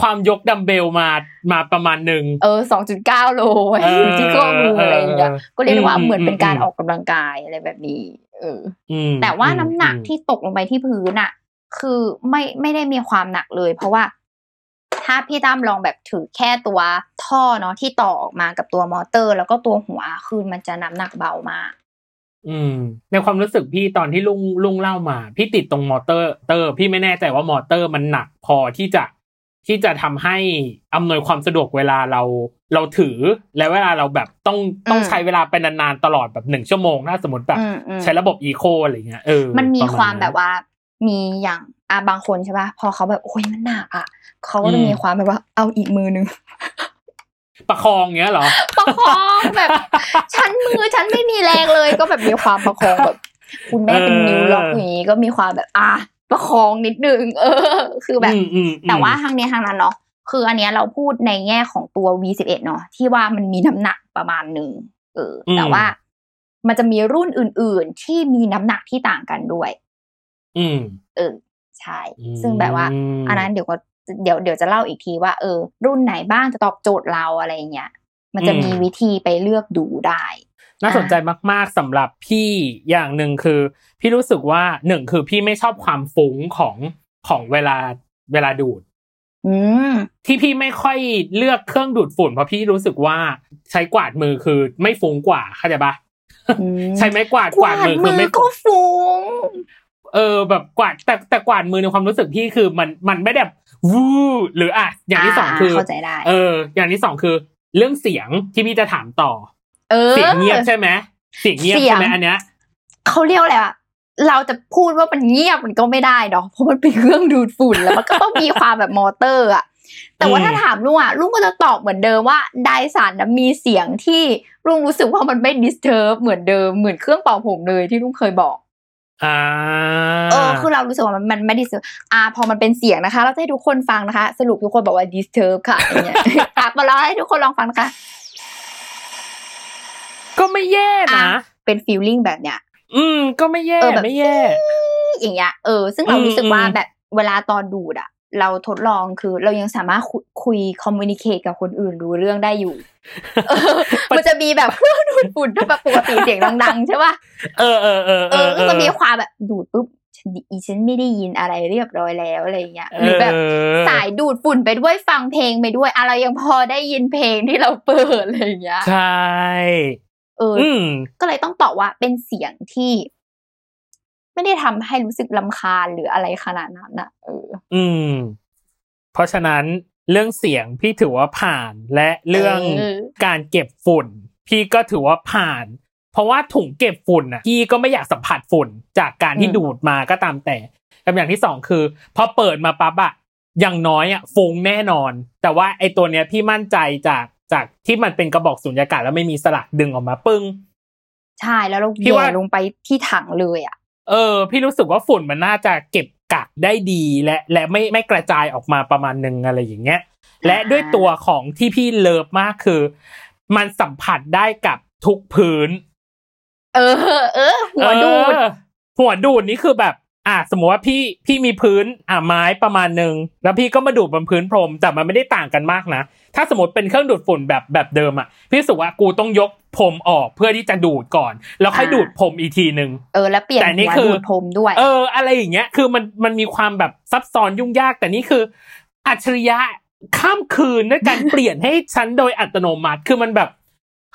ความยกดัมเบลมามาประมาณหนึ่งเออสองจุดเก้าโลไว้เอออยู่ที่ข้อมืออะไรอย่างเงี้ยเออก็เรียกได้ว่าอืมเหมือนเป็นการอืมออกกำลังกายอะไรแบบนี้ เอออืมแต่ว่าน้ำหนักอืมที่ตกลงไปที่พื้นอะ คือไม่ไม่ได้มีความหนักเลย เพราะว่าถ้าพี่ตั้มลองแบบถือแค่ตัวท่อเนาะที่ต่อออกมากับตัวมอเตอร์ แล้วก็ตัวหัวคือมันจะน้ำหนักเบามากอืม ในความรู้สึกพี่ตอนที่ลุงลุงเล่ามา พี่ติดตรงมอเตอร์ เตอร์ พี่ไม่แน่ใจว่ามอเตอร์มันหนักพอที่จะที่จะทำให้อำนวยความสะดวกเวลาเราเราถือ และเวลาเราแบบต้องต้องอืมใช้เวลาไปนานๆตลอดแบบหนึ่งชั่วโมงถ้าสมมติแบบอืมอืมใช้ระบบอีโคอะไรเงี้ยเออมันมีประณความนั้นแบบว่า มีอย่างอะบางคนใช่ป่ะพอเขาแบบโอ้ยมันหนักอะเขาก็จะอืมมีความแบบว่าเอาอีกมือนึงประคองเงี้ยเหรอ ประคองแบบฉันมือฉันไม่มีแรงเลย ก็แบบมีความประคองแบบคุณแม่เป็นนิ้วล็อกอย่างนี้ก็มีความแบบอะประคองนิดนึงเออ คือแบบอืมอืมอืมแต่ว่าทางเนี้ยทางนั้นเนาะคืออันเนี้ยเราพูดในแง่ของตัว V11 เนาะที่ว่ามันมีน้ำหนักประมาณหนึ่งเอออมแต่ว่ามันจะมีรุ่นอื่น ๆ ที่มีน้ำหนักที่ต่างกันด้วย อืมเออใช่อืมซึ่งแบบว่า อันนั้นเดี๋ยวก็เดี๋ยวเดี๋ยวจะเล่าอีกทีว่าเออ รุ่นไหนบ้างจะตอบโจทย์เราอะไรเงี้ยมันจะมีวิธีไปเลือกดูได้ น่าสนใจมาก ๆสำหรับพี่อย่างหนึ่งคือ พี่รู้สึกว่าหนึ่งคือพี่ไม่ชอบความฟุ้งของของเวลาเวลาดูดอืมที่พี่ไม่ค่อยเลือกเครื่องดูดฝุ่น เพราะพี่รู้สึกว่าใช้กวาดมือคือไม่ฟุ้งกว่าเข้าใจปะอืมใช้ไม้กวาดกวาดมือคือไม่ก็ฟุ้ง เออแบบกวาดแต่แต่กวาดมือในความรู้สึกพี่คือมันมันไม่แบบวู้หรืออะอย่างที่สองคือเข้าใจได้เออ อย่างที่สองคือ เรื่องเสียงที่พี่จะถามต่อ เออเสียงเงียบใช่ไหมเสียงเงียบเสียงใช่ไหมอันเนี้ยเขาเรียกอะไรอะเราจะพูดว่ามันเงียบมันก็ไม่ได้เนาะเพราะมันเป็นเครื่องดูดฝุ่นแล้วมันก็ต้องมีความแบบมอเตอร์อะแต่ว่าอืมถ้าถามลุงอะลุงก็จะตอบเหมือนเดิมว่าไดสันนะมีเสียงที่ลุงรู้สึกว่ามันไม่ดิสเท r ร์เหมือนเดิมเหมือนเครื่องเป่าผมเลยที่ลุงเคยบอกอ่า เออคือเรารู้สึกว่ามันมันไม่ disturb อ่า พอมันเป็นเสียงนะคะ เราจะให้ทุกคนฟังนะคะ สรุปทุกคนบอกว่าดิสเท r ร์ค่ะอย่างเงี้ยอะมาแล้วให้ทุกคนลองฟังนะคะ ก็ไม่แย่อะนะ เป็น feeling แบบเนี้ย อืม ก็ไม่แย่เออแบบไม่แย่ อย่างเงี้ย เออ ซึ่งเราอืมรู้สึกว่าอืมแบบเวลาตอนดูดอะ เราทดลองคือ เรายังสามารถคุยคุย communicate กับคนอื่นรู้เรื่องได้อยู่เออมันจะมีแบบเครื่องดูดฝุ่นที่แบบปกติเสียงดังๆใช่ป่ะเออเออเออเออก็จะมีความแบบดูดปุ๊บฉันดีอีฉันไม่ได้ยินอะไรเรียบร้อยแล้วอะไรเงี้ยหรือแบบสายดูดฝุ่นไปด้วยฟังเพลงไปด้วยอะไรยังพอได้ยินเพลงที่เราเปิดอะไรอย่างเงี้ยใช่เอออืมก็เลยต้องตอบว่าเป็นเสียงที่ ไม่ได้ทำให้รู้สึกลำคาญหรืออะไรขนาดนั้นนะเออ อืม เพราะฉะนั้นเรื่องเสียงพี่ถือว่าผ่านและเรื่องเออการเก็บฝุ่น พี่ก็ถือว่าผ่าน เพราะว่าถุงเก็บฝุ่นอะพี่ก็ไม่อยากสัมผัสฝุ่นจากการที่อืมดูดมาก็ตามแต่กับอย่างที่สองคือพอเปิดมาปั๊บอะอย่างน้อยอะฟุ้งแน่นอน แต่ว่าไอตัวเนี้ยพี่มั่นใจจากจากที่มันเป็นกระบอกสุญญากาศแล้วไม่มีสลักดึงออกมาปึ้งใช่แล้วเราพี่แย่ว่าลงไปที่ถังเลยอะ เออ พี่รู้สึกว่าฝุ่นมันน่าจะเก็บกักได้ดี และและไม่ไม่กระจายออกมาประมาณหนึ่งอะไรอย่างเงี้ย และด้วยตัวของที่พี่เลิฟมากคือ มันสัมผัสได้กับทุกพื้น เออ เออ หัวดูดเออหัวดูดนี่คือแบบ อะสมมติว่าพี่พี่มีพื้นอะไม้ประมาณหนึ่งแล้วพี่ก็มาดูดบนพื้นพรมแต่มันไม่ได้ต่างกันมากนะถ้าสมมติเป็นเครื่องดูดฝุ่นแบบแบบเดิมอะพี่รู้สึกว่ากูต้องยก พรมออกเพื่อที่จะดูดก่อน แล้วค่อยอ่าดูดพรมอีกทีหนึ่งเออแล้วเปลี่ยนแต่นี่หัวคือดูดพรมด้วย เออ อะไรอย่างเงี้ย คือมันมันมีความแบบซับซ้อนยุ่งยาก แต่นี่คือ อัจฉริยะข้ามคืนด้วยการเปลี่ยนให้ฉันโดยอัตโนมัติคือมันแบบ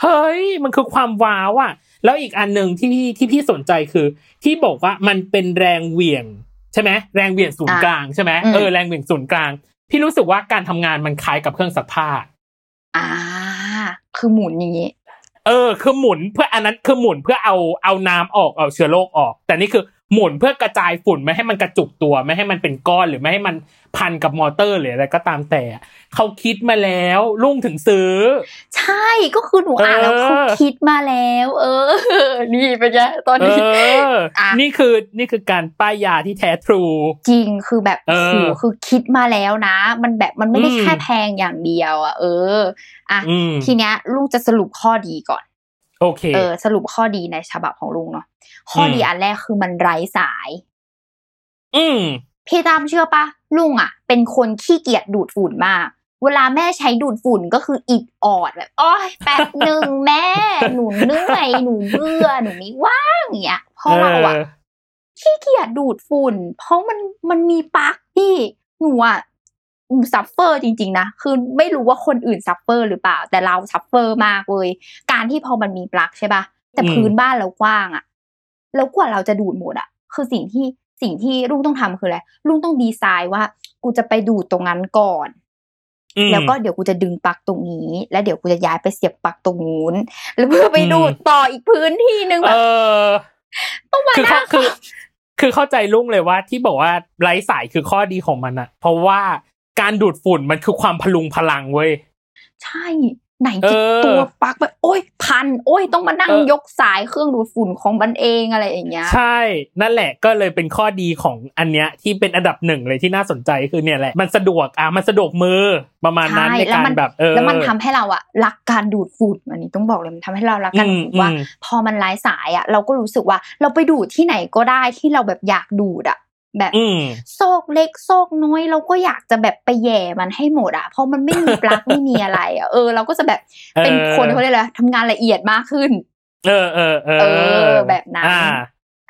เฮ้ย มันคือความว้าวอะแล้วอีกอันหนึ่งที่พี่ที่พี่สนใจคือ ที่บอกว่ามันเป็นแรงเหวี่ยง ใช่ไหมแรงเหวี่ยงศูนย์อะกลางใช่ไหมอืมเออแรงเหวี่ยงศูนย์กลาง พี่รู้สึกว่าการทำงานมันคล้ายกับเครื่องซักผ้าอ่า คือหมุนอย่างนี้ เออคือหมุนเพื่ออันนั้นคือหมุนเพื่อเอาเอาน้ำออกเอาเชื้อโรคออก แต่นี่คือ หมุนเพื่อกระจายฝุ่นไม่ให้มันกระจุกตัวไม่ให้มันเป็นก้อนหรือไม่ให้มันพันกับมอเตอร์หรืออะไรก็ตามแต่เขาคิดมาแล้วลุงถึงซื้อ ใช่ก็คือหนูอ่านแล้วเออเขาคิดมาแล้ว เออ นี่เป็นไงตอนเอนี้ออะนี่คือนี่คือการป้ายยาที่แท้ทรู จริงคือแบบเอโอ้อโหคือคิดมาแล้วนะ มันแบบมันไม่ได้อืมแค่แพงอย่างเดียวอะเอออะอืมทีเนี้ยลุงจะสรุปข้อดีก่อน โอเคเออสรุปข้อดีในฉบับของลุงเนาะข้อดีอืมอันแรกคือมันไร้สาย อืมพี่ตามเชื่อปะลุงอะ เป็นคนขี้เกียจดูดฝุ่นมากเวลาแม่ใช้ดูดฝุ่นก็คืออิดออดแบบอ้อยแป๊บหนึ่งแม่หนูเหนื่อยหนูเบื่อหนูไม่ว่างอย่างเงี้ยเพราะเราอะขี้เกียจดูดฝุ่น เพราะมันมันมีปลั๊กที่หนูอะ suffer จริง ๆ นะ คือไม่รู้ว่าคนอื่น suffer หรือเปล่า แต่เรา suffer มากเลย การที่พอมันมีปลั๊กใช่ปะแต่อืมพื้นบ้านเรากว้างอะแล้วกว่าเราจะดูดหมดอะคือสิ่งที่สิ่งที่ลุงต้องทำคืออะไรลุงต้องดีไซน์ว่า กูจะไปดูดตรงนั้นก่อนอืมแล้วก็เดี๋ยวกูจะดึงปลั๊กตรงนี้ แล้วเดี๋ยวกูจะย้ายไปเสียบปลั๊กตรงนู้น แล้วเพื่อไปดูดต่ออีกพื้นที่หนึงแบเอบอต้องมาคือนั่เขางคือ คือเข้าใจลุงเลยว่าที่บอกว่าไร้สายคือข้อดีของมันอะเพราะว่า การดูดฝุ่นมันคือความพลุงพลังเว้ยใช่ไหนเอจะอตัวปลั๊กแบบโอ้ยพัน โอ้ยต้องมานั่งเออยกสายเครื่องดูดฝุ่นของมันเองอะไรอย่างเงี้ยใช่ นั่นแหละก็เลยเป็นข้อดีของอันเนี้ยที่เป็นอันดับหนึ่งเลยที่น่าสนใจคือเนี่ยแหละ มันสะดวกอะมันสะดวกมือประมาณนั้นใช่ในแล้วการมันแบบเออแล้วมันทำให้เราอะรักการดูดฝุ่นอันนี้ต้องบอกเลยมันทำให้เรารักการดูดฝุ่นว่าอืมพอมันไร้สายอะเราก็รู้สึกว่าเราไปดูดที่ไหนก็ได้ที่เราแบบอยากดูดอะ แบบอืมซอกเล็กซอกน้อยเราก็อยากจะแบบไปแหย่มันให้หมดอะเพราะมันไม่มีปลั๊กไม่มีอะไรอะเออเราก็จะแบบเป็นเออคนเขาเรียกอะไรทำงานละเอียดมากขึ้น เออเออเออเออแบบนั้นอ่า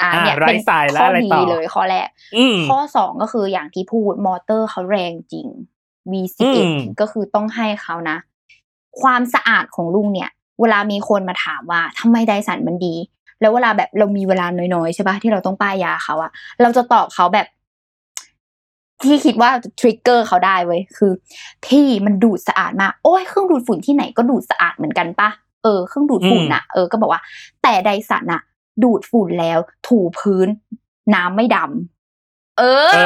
อ่าอ่าเนี่ยไร้เป็นสายแล้วข้ออะไรดีต่อเลยข้อแรกอืมข้อสองก็คืออย่างที่พูดมอเตอร์เขาแรงจริงอื V11 มก็คือต้องให้เขานะ ความสะอาดของลุงเนี่ย เวลามีคนมาถามว่าทำไมไดสันมันดี แล้วเวลาแบบเรามีเวลาน้อยๆใช่ปะที่เราต้องป้ายยาเขาอะเราจะตอบเขาแบบ ที่คิดว่าจะทริกเกอร์เขาได้เว้ยคือ พี่มันดูดสะอาดมากโอ้ยเครื่องดูดฝุ่นที่ไหนก็ดูดสะอาดเหมือนกันปะเออเครื่องดูดฝุ่นอะเออก็บอกว่า แต่ไดสันอะดูดฝุ่นแล้ว ถูพื้น น้ำไม่ดำเออ เอ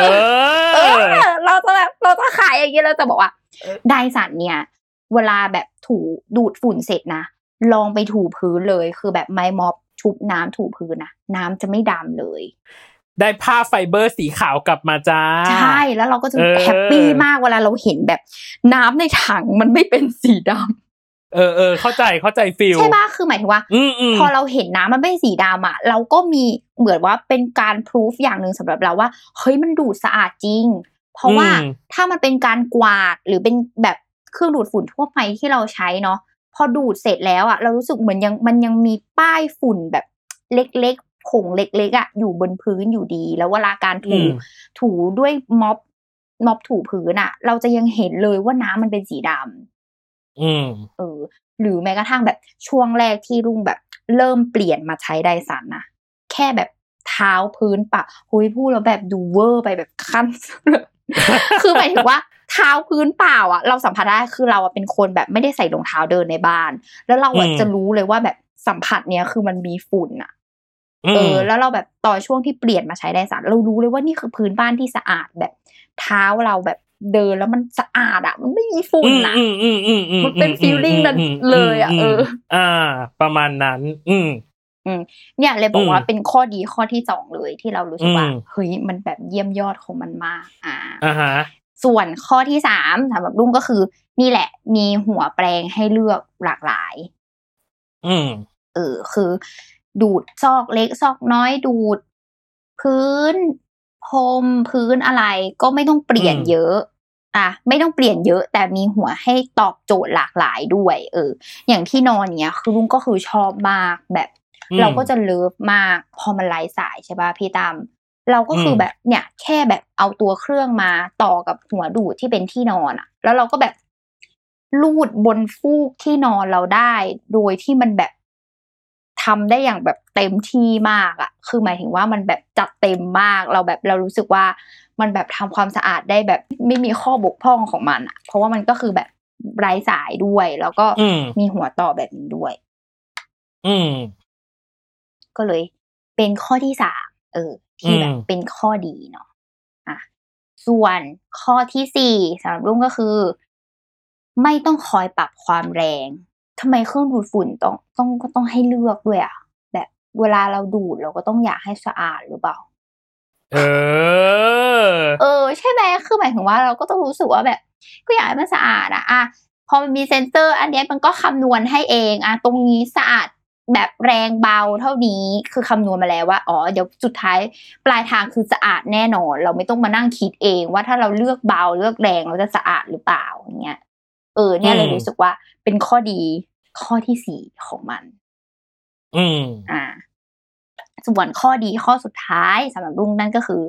เอออเราจะแบบเราจะขายอย่างเงี้ยเราจะบอกว่าไดสันเนี่ย เวลาแบบถูดูดฝุ่นเสร็จนะลองไปถูพื้นเลยคือแบบไม้ม็อบ ชุบน้ำถูพื้นนะน้ำจะไม่ดำเลย ได้ผ้าไฟเบอร์สีขาวกลับมาจ้า ใช่แล้วเราก็จะเออ happy มากเวลาเราเห็นแบบ น้ำในถังมันไม่เป็นสีดำเออเออเข้าใจเข้าใจฟิลใช่ปะคือหมายถึงว่าอืมอืมพอเราเห็นน้ำมันไม่สีดำอะเราก็มีเหมือนว่าเป็นการพิสูจอย่างหนึ่งสำหรับเราว่าเฮ้ยมันดูดสะอาดจริง เพราะว่าอืมถ้ามันเป็นการกวาดหรือเป็นแบบเครื่องดูดฝุ่นทั่วไปที่เราใช้เนาะ พอดูดเสร็จแล้วอะเรารู้สึกเหมือนยังมันยังมีป้ายฝุ่นแบบเล็กๆผงเล็กๆอะอยู่บนพื้นอยู่ดี แล้วเวลาการอืถูมถูด้วยม็อบม็อบถูพื้นอะเราจะยังเห็นเลยว่าน้ำมันเป็นสีดำอืมเออ หรือแม้กระทั่งแบบช่วงแรกที่ลุงแบบ เริ่มเปลี่ยนมาใช้ไดสันนะแค่แบบเท้าพื้นปะหุยพูดแล้วแบบดูเวอร์ไปแบบขั้นคือหมายถึงว่า เท้าพื้นเปล่าอะ เราสัมผัสได้คือเราอะเป็นคนแบบไม่ได้ใส่รองเท้าเดินในบ้าน แล้วเราอะอืมจะรู้เลยว่าแบบสัมผัสเนี้ยคือมันมีฝุ่นอะอืเอมอแล้วเราแบบตอนช่วงที่เปลี่ยนมาใช้ไดสันเรารู้เลยว่านี่คือพื้นบ้านที่สะอาดแบบ เท้าเราแบบเดินแล้วมันสะอาดอะ มันไม่มีฝุ่นอะอืมอืมอืมอืมมันเป็นอื feeling นั้นมเลยอะเออ อ่า ประมาณนั้น อืมเนี่ยเลยบอกว่าอืมเป็นข้อดีข้อที่สองเลยที่เรารู้สึกว่าอืมเฮ้ยมันแบบเยี่ยมยอดของมันมากอ่าอ่าฮะ ส่วนข้อที่สามสำหรับลุงก็คือ นี่แหละ มีหัวแปลงให้เลือกหลากหลาย อืมเออคือ ดูดซอกเล็กซอกน้อยดูด พื้นพรมพื้นอะไร ก็ไม่ต้องเปลี่ยนอืมเยอะอะไม่ต้องเปลี่ยนเยอะ แต่มีหัวให้ตอบโจทย์หลากหลายด้วย เออ อย่างที่นอนเนี้ยคือลุงก็คือชอบมากแบบอืมเราก็จะเลิฟมาก พอมันไร้สายใช่ป่ะพี่ตาม เราก็คืออมแบบเนี่ยแค่แบบเอาตัวเครื่องมาต่อกับหัวดูดที่เป็นที่นอนอะแล้วเราก็แบบลูดบนฟูกที่นอนเราได้ โดยที่มันแบบทำได้อย่างแบบเต็มที่มากอะคือหมายถึงว่ามันแบบจัดเต็มมาก เราแบบเรารู้สึกว่ามันแบบทำความสะอาดได้แบบไม่มีข้อบกพร่องของมันอะเพราะว่ามันก็คือแบบไร้สายด้วย แล้วก็อืมมีหัวต่อแบบนี้ด้วย อืม ก็เลย เป็นข้อที่สามเออ ที่แบบอืมเป็นข้อดีเนาะอะส่วนข้อที่สี่สำหรับรุ่งก็คือ ไม่ต้องคอยปรับความแรงทำไมเครื่องดูดฝุ่นต้องต้องก็ต้องให้เลือกด้วยอะแบบเวลาเราดูดเราก็ต้องอยากให้สะอาดหรือเปล่า เออ เออ ใช่ไหมคือหมายถึงว่าเราก็ต้องรู้สึกว่าแบบ ก็อยากให้มันสะอาดอะอะพอมันมีเซ็นเซอร์ อันเนี้ยมันก็คำนวณให้เองอะตรงนี้สะอาด แบบแรงเบาเท่านี้คือคำนวณมาแล้วว่าอ๋อเดี๋ยวสุดท้ายปลายทางคือสะอาดแน่นอน เราไม่ต้องมานั่งคิดเองว่าถ้าเราเลือกเบาเลือกแรงเราจะสะอาดหรือเปล่าอย่างเงี้ยเออเนี่ยเลยอืมรู้สึกว่าเป็นข้อดีข้อที่สี่ของมัน อืมอ่า ส่วนข้อดีข้อสุดท้ายสำหรับรุ่งนั่นก็คือ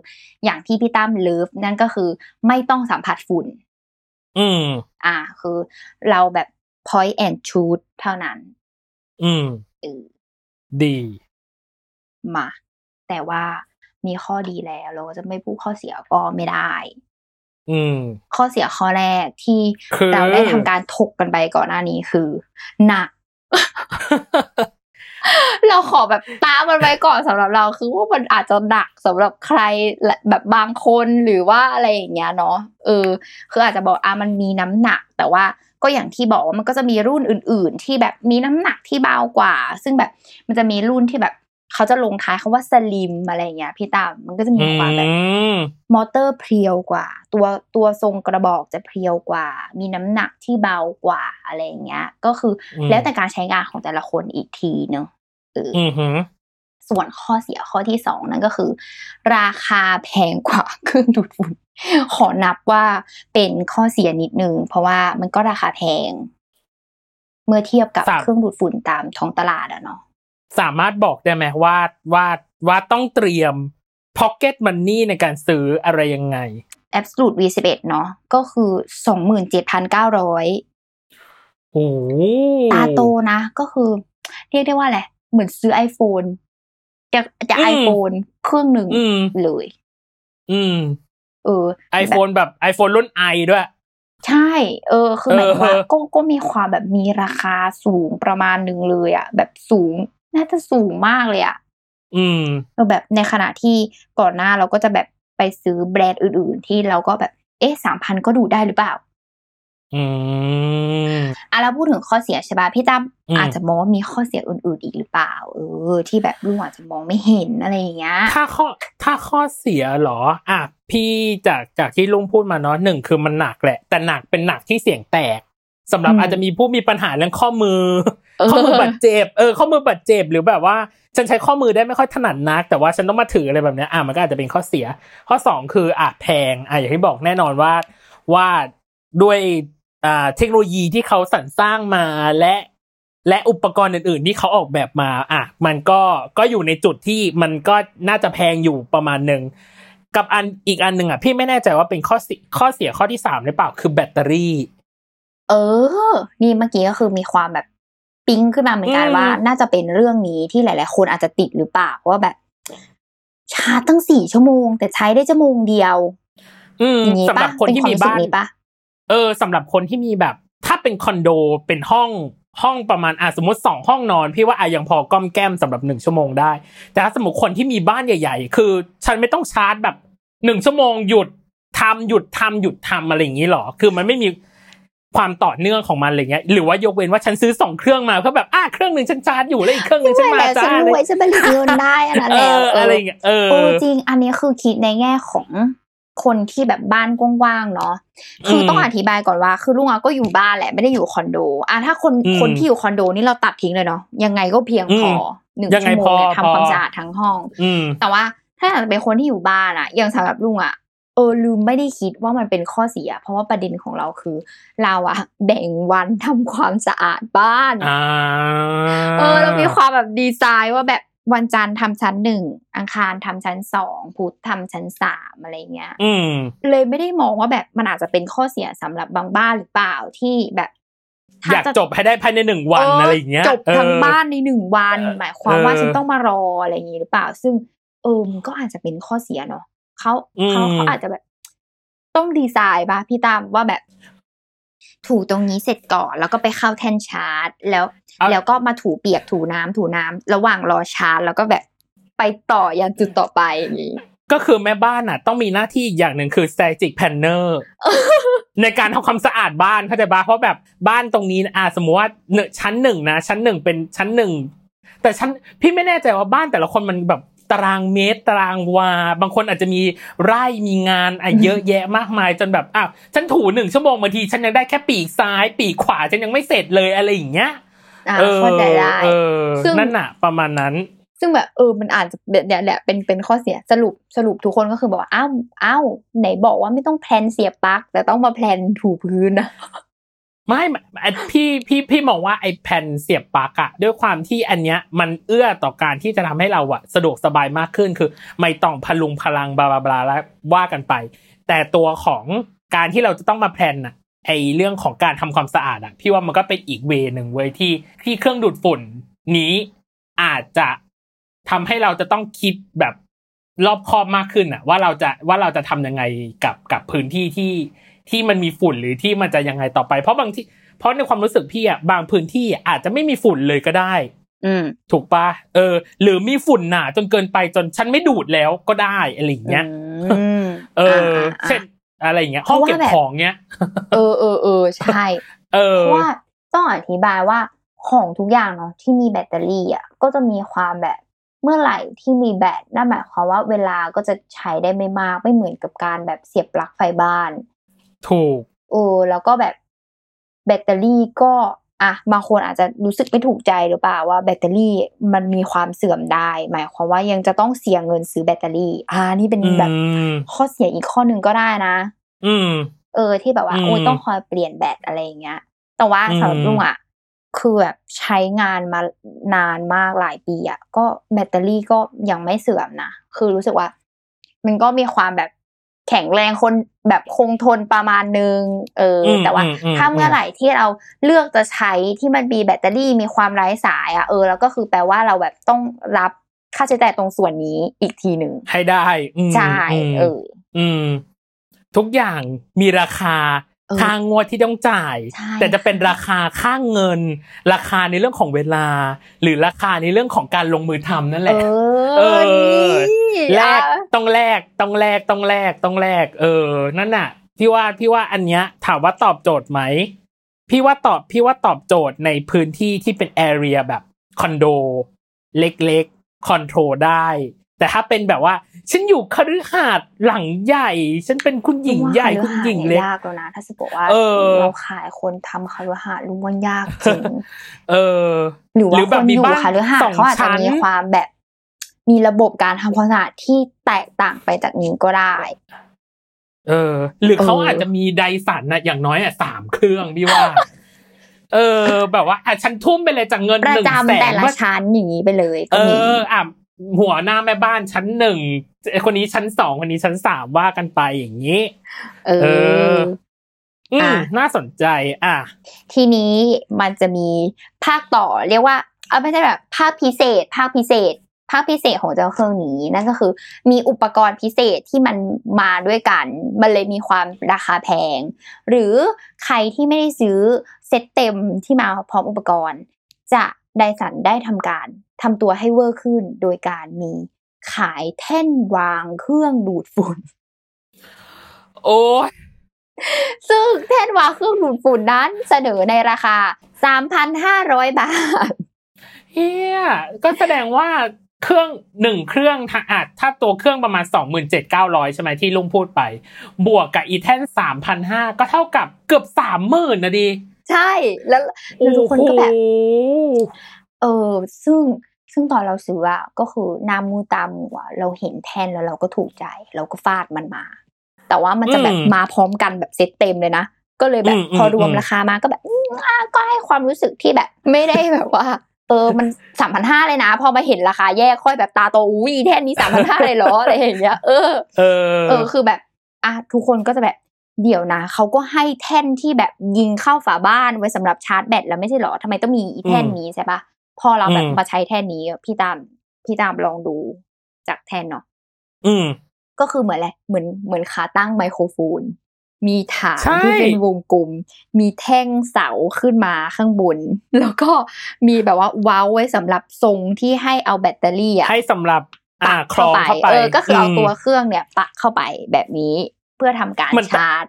อย่างที่พี่ตั้มเลิฟนั่นก็คือ ไม่ต้องสัมผัสฝุ่น อืม อ่า คือเราแบบ point and shoot เท่านั้น อืมเออดีมา แต่ว่ามีข้อดีแล้ว เราก็จะไม่พูดข้อเสียก็ไม่ได้ อืม ข้อเสียข้อแรกที่คือเราได้ทำการถกกันไปก่อนหน้านี้คือหนัก เราขอแบบตามมันไว้ก่อนสำหรับเราคือว่ามันอาจจะหนักสำหรับใครแบบบางคนหรือว่าอะไรอย่างเงี้ยเนาะเออ คืออาจจะบอกอะมันมีน้ำหนัก แต่ว่าก็อย่างที่บอกว่ามันก็จะมีรุ่นอื่น ๆ ที่แบบมีน้ำหนักที่เบากว่า ซึ่งแบบมันจะมีรุ่นที่แบบ เขาจะลงท้ายคำว่าสลิมอะไรอย่างเงี้ยพี่ตามมันก็จะมีอืความแบบมมอเตอร์เพรียวกว่า ตัวตัวทรงกระบอกจะเพรียวกว่า มีน้ำหนักที่เบากว่าอะไรอย่างเงี้ย ก็คืออมแล้วแต่การใช้งานของแต่ละคนอีกทีเนอะเออออืมหืมส่วนข้อเสียข้อที่สองนั่นก็คือ ราคาแพงกว่าเครื่องดูดฝุ่นขอนับว่าเป็นข้อเสียนิดนึงเพราะว่ามันก็ราคาแพง เมื่อเทียบกับเครื่องดูดฝุ่นตามท้องตลาดอะเนาะ สามารถบอกได้ไหมว่าว่าว่าต้องเตรียม pocket money ในการซื้ออะไรยังไง Absolute V11 เนาะก็คือสองหมื่นเจ็ดพันเก้าร้อยโอ้โหตาโตนะก็คือ เรียกได้ว่าอะไรเหมือนซื้อ iPhone จะจะไอโฟนเครื่องหนึ่งอืมเลย อืม เออ iPhone แบบ iPhone รุ่น i ด้วย ใช่ เออ คือหมายถึงว่าเออก็ก็มีความแบบมีราคาสูงประมาณหนึ่งเลยอะแบบสูง น่าจะสูงมากเลยอะอืมเออแบบในขณะที่ก่อนหน้าเราก็จะแบบไปซื้อแบรนด์อื่น ๆ ที่เราก็แบบ เอ๊ะสามพันก็ดูได้หรือเปล่า อืมอะแล้วพูดถึงข้อเสียใช่ป่ะพี่ตั้มอืมอาจจะมองว่ามีข้อเสียอื่น ๆ อีกหรือเปล่า เออ ที่แบบลุงอาจจะมองไม่เห็นอะไรอย่างเงี้ย ถ้าข้อถ้าข้อเสียเหรอ อะพี่จากจากที่ลุงพูดมาเนาะหนึ่งคือมันหนักแหละ แต่หนักเป็นหนักที่เสียงแตกสำหรับอืมอาจจะมีผู้มีปัญหาเรื่องข้อมือเออ ข้อมือบาดเจ็บเออข้อมือบาดเจ็บหรือแบบว่าฉันใช้ข้อมือได้ไม่ค่อยถนัดนัก แต่ว่าฉันต้องมาถืออะไรแบบเนี้ยอะมันก็อาจจะเป็นข้อเสีย ข้อสองคืออะแพงอะอย่างที่บอกแน่นอนว่าว่าด้วยอ่าเทคโนโลยีที่เขาสรรสร้างมาและและอุปกรณ์อื่น ๆ ที่เขาออกแบบมาอะมันก็ก็อยู่ในจุดที่มันก็น่าจะแพงอยู่ประมาณหนึ่งกับอันอีกอันหนึ่งอะพี่ไม่แน่ใจว่าเป็นข้อเสียข้อเสียข้อที่สามหรือเปล่าคือแบตเตอรี่ เออ นี่เมื่อกี้ก็คือมีความแบบ ปิ๊งขึ้นมาเหมือนกันอืมว่า น่าจะเป็นเรื่องนี้ที่หลาย ๆ คนอาจจะติดหรือเปล่าว่าแบบชาร์จตั้งสี่ชั่วโมง แต่ใช้ได้ชั่วโมงเดียว อืมอย่างนี้สำหปะรับคนที่เป็มีวรู้สึกบ้านนี้ปะเออสำหรับคนที่มีแบบ ถ้าเป็นคอนโดเป็นห้องห้องประมาณอะสมมติสองห้องนอน พี่ว่าอะยังพอก้อมแก้มสำหรับหนึ่งชั่วโมงได้ แต่ถ้าสมมติคนที่มีบ้านใหญ่ ๆ คือ ฉันไม่ต้องชาร์จแบบหนึ่งชั่วโมงหยุดทำหยุดทำหยุดทำอะไรอย่างนี้หรอ คือมันไม่มี ความต่อเนื่องของมันอะไรเงี้ยหรือว่ายกเว้นว่าฉันซื้อสองเครื่องมาเพื่อแบบอะเครื่องหนึ่งฉันชาร์จอยู่แล้วอีกเครื่องหนึ่งฉันไม่มาแต่ฉันจ้ารวยฉันผลิตเงินได้อันนั้นเอแล้วออะไรอย่างเงี้ยเออโอ้จริงอันนี้คือคิดในแง่ของคนที่แบบบ้านกว้างๆเนาะคือต้องอธิบายก่อนว่า คือลุงอะก็อยู่บ้านแหละไม่ได้อยู่คอนโดอะถ้าคนอืมคนที่อยู่คอนโดนี่เราตัดทิ้งเลยเนาะยังไงก็เพียงพอหนึ่งยังไงชั่วโมงเนี่ยพอทำความพอสะอาดทั้งห้องอืมแต่ว่าถ้าอยากจะเป็นคนที่อยู่บ้านอะอย่างสำหรับลุงอะ เออลืมไม่ได้คิดว่ามันเป็นข้อเสีย เพราะว่าประเด็นของเราคือ เราอะแบ่งวันทำความสะอาดบ้านอ่าเออเรามีความแบบดีไซน์ว่าแบบวันจันทร์ทำชั้นหนึ่งอังคารทำชั้นสองพุธทำชั้นสามอะไรเงี้ยอืมเลยไม่ได้มองว่าแบบมันอาจจะเป็นข้อเสียสำหรับบางบ้านหรือเปล่าที่แบบถ้อยากจบให้ได้ภายในหนึ่งวันอะไรอย่างเงี้ยจบทั้งเออบ้านในหนึ่งวัน หมายความว่าเออฉันต้องมารออะไรอย่างนี้หรือเปล่า ซึ่งเออมันก็อาจจะเป็นข้อเสียเนาะ เขาอืมเขาเขาอาจจะแบบ ต้องดีไซน์ป่ะพี่ตามว่าแบบ ถูตรงนี้เสร็จก่อน แล้วก็ไปเข้าแท่นชาร์จ แล้ว แล้วก็มาถูเปียกถูน้ำถูน้ำระหว่างรอชาร์จ แล้วก็แบบไปต่อยันจุดต่อไปอย่างนี้ก็คือแม่บ้านอะ ต้องมีหน้าที่อีกอย่างหนึ่งคือ static planner ในการทำความสะอาดบ้านเข้าใจปะเพราะแบบบ้านตรงนี้อ่าสมมติว่าเนอะชั้นหนึ่งนะชั้นหนึ่งเป็นชั้นหนึ่งแต่ชั้นพี่ไม่แน่ใจว่าบ้านแต่ละคนมันแบบ ตารางเมตรตารางวา บางคนอาจจะมีไร่มีงานอะเยอะแยะมากมายจนแบบอ้าวฉันถูหนึ่งชั่วโมงบางทีฉันยังได้แค่ปีกซ้าย ปีกขวาฉันยังไม่เสร็จเลยอะไรอย่างเงี้ยอ่าเออเข้าใจได้เออซึ่งนั่นน่ะประมาณนั้น ซึ่งแบบเออมันอาจจะแบบเนี่ยแหละเป็นเป็นข้อเสียสรุปสรุปทุกคนก็คือบอกว่าอ้าวอ้าวไหนบอกว่าไม่ต้องแพลนเสียบปลั๊กแต่ต้องมาแพลนถูพื้นนะ ไม่พี่พี่พี่มองว่าไอ้แผ่นเสียบปลั๊กอะด้วยความที่อันเนี้ยมันเอื้อต่อการที่จะทำให้เราอะสะดวกสบายมากขึ้นคือ ไม่ต้องพลุงพลังบลาบลาบลาแล้วว่ากันไป แต่ตัวของการที่เราจะต้องมาแพลนอะไอ้เรื่องของการทำความสะอาดอะพี่ว่ามันก็เป็นอีกเวหนึ่งเว้ยที่ที่เครื่องดูดฝุ่นนี้อาจจะทำให้เราจะต้องคิดแบบรอบคอบมากขึ้นอะว่าเราจะว่าเราจะทำยังไงกับกับพื้นที่ที่ ที่มันมีฝุ่นหรือที่มันจะยังไงต่อไป เพราะบางที่เพราะในความรู้สึกพี่อะบางพื้นที่อาจจะไม่มีฝุ่นเลยก็ได้ อืมถูกปะเออ หรือมีฝุ่นหนาจนเกินไปจนฉันไม่ดูดแล้วก็ได้อะไรอย่างเงี้ยอืมเอออ่าเช่นอะไรอย่างเงี้ยเพห้องราะว่าเก็บแบบของเงี้ย เออเออเออใช่เออเพราะว่าต้องอธิบายว่าของทุกอย่างเนาะที่มีแบตเตอรี่อะก็จะมีความแบบเมื่อไหร่ที่มีแบตนั่นหมายความว่าเวลาก็จะใช้ได้ไม่มากไม่เหมือนกับการแบบเสียบปลั๊กไฟบ้าน ถูกเออแล้วก็แบบแบตเตอรี่ก็อะบางคนอาจจะรู้สึกไม่ถูกใจหรือเปล่าว่าแบตเตอรี่มันมีความเสื่อมได้ หมายความว่ายังจะต้องเสียเงินซื้อแบตเตอรี่ อ่า นี่เป็นแบบอืมข้อเสียอีกข้อหนึ่งก็ได้นะ อืม เออ ที่แบบว่าอืมโอ้ยต้องคอยเปลี่ยนแบตอะไรอย่างเงี้ย แต่ว่าอืมสำหรับลุงอะคือแบบใช้งานมานานมากหลายปีอะก็แบตเตอรี่ก็ยังไม่เสื่อมนะคือรู้สึกว่า มันก็มีความแบบ แข็งแรงคนแบบคงทนประมาณนึงเอออมแต่ว่าอืมอืมถ้าเมื่อไหร่ที่เราเลือกจะใช้ที่มันมีแบตเตอรี่มีความไร้สายอะเออแล้วก็คือแปลว่าเราแบบต้องรับค่าใช้จ่ายตรงส่วนนี้อีกทีหนึ่งให้ได้อืมใช่มเออ อืม ทุกอย่างมีราคาเออ ค่างวดที่ต้องจ่ายใช่แต่จะเป็นราคาค่าเงิน ราคาในเรื่องของเวลา หรือราคาในเรื่องของการลงมือทำนั่นแหเอละอเออนี่แลกอะต้องแลกต้องแลกต้องแลกต้องแลกเออ นั่นน่ะพี่ว่าพี่ว่าอันเนี้ย ถามว่าตอบโจทย์ไหมพี่ว่าตอบพี่ว่าตอบโจทย์ในพื้นที่ที่เป็นแอเรียแบบคอนโด เล็กๆคอนโทรลได้ แต่ถ้าเป็นแบบว่า ฉันอยู่คฤหาสน์หลังใหญ่ ฉันเป็นคุณหญิงใหญ่คุณหญิงเล็กยากแล้วนะถ้าสมมติว่าเออเราขายคนทำคารุหาสน์ลุงว่ายากจริงเออ หรือว่าหรือคแบบนมีอยู่บ้านคารุหาสสอน์งเขาอาจจะชั้นมีความแบบ มีระบบการทำความสะอาดที่แตกต่างไปจากนี้ก็ได้ เออ หรือเขาเออออาจจะมีไดสันนะอย่างน้อยอะสามเครื่องพี่ว่าเออ แบบว่าอะฉันทุ่มไปเลยจากเงินประหนึ่งแสจำแต่นละว่าชั้นอย่างนี้ไปเลยเอก็มีออะ หัวหน้าแม่บ้านชั้นหนึ่งไอ้คนนี้ชั้นสองคนนี้ชั้นสามว่ากันไปอย่างนี้ เอเออออืมอะน่าสนใจ อะ ทีนี้มันจะมีภาคต่อ เรียกว่า เอาไม่ใช่แบบ ภาคพิเศษ ภาคพิเศษ ภาคพิเศษของเจ้าเครื่องนี้นั่นก็คือ มีอุปกรณ์พิเศษที่มันมาด้วยกัน มันเลยมีความราคาแพง หรือใครที่ไม่ได้ซื้อเซตเต็มที่มาพร้อมอุปกรณ์ จะไดสันได้ทำการ ทำตัวให้เวอร์ขึ้นโดยการมีขายแท่นวางเครื่องดูดฝุ่น โอ้ยซึ่งแท่นวางเครื่องดูดฝุ่นนั้นเสนอในราคา 3,500 บาท เฮียก็แสดงว่าเครื่องหนึ่งเครื่องถ้าอาจถ้าตัวเครื่องประมาณสองหมื่นเจ็ดเก้าร้อยใช่ไหมที่ลุงพูดไป บวกกับอีแท่นสามพันห้าก็เท่ากับเกือบสามหมื่นนะดิใช่แล้วแล้วทุกคนก็แบบโอ้โห เออ ซึ่งซึ่งตอนเราซื้ออะก็คือหน้ามูตามัวเราเห็นแท่นแล้วเราก็ถูกใจ เราก็ฟาดมันมา แต่ว่ามันจะแบบมาพร้อมกันแบบเซตเต็มเลยนะ ก็เลยแบบพอรวมราคามาก็แบบอืมอะก็ให้ความรู้สึกที่แบบ ไม่ได้แบบว่า เออมันสามพันห้าเลยนะ พอมาเห็นราคาแยกค่อยแบบตาโตอุ้ยแท่นนี้สามพันห้าเลยเหรออะไรอย่างเงี้ยเออเออ เออคือแบบอะทุกคนก็จะแบบเดี๋ยวนะเขาก็ให้แท่นที่แบบยิงเข้าฝาบ้านไว้สำหรับชาร์จแบตแล้วไม่ใช่เหรอทำไมต้องมีอีแท่นนี้ใช่ปะ พอเราแบบอืมมาใช้แท่นนี้พี่ตามพี่ตามลองดูจากแท่นเนาะอืม ก็คือเหมือนอะไรเหมือนเหมือนขาตั้งไมโครโฟน มีฐานใช่ที่เป็นวงกลม มีแท่งเสาขึ้นมาข้างบน แล้วก็มีแบบว่าเว้าไว้สำหรับทรงที่ให้เอาแบตเตอรี่อะให้สำหรับอ่าปักคล้เข้าองไปเข้าไปเออก็คือเอาอืมตัวเครื่องเนี่ยปักเข้าไปแบบนี้เพื่อทำการเหมือนชาร์จ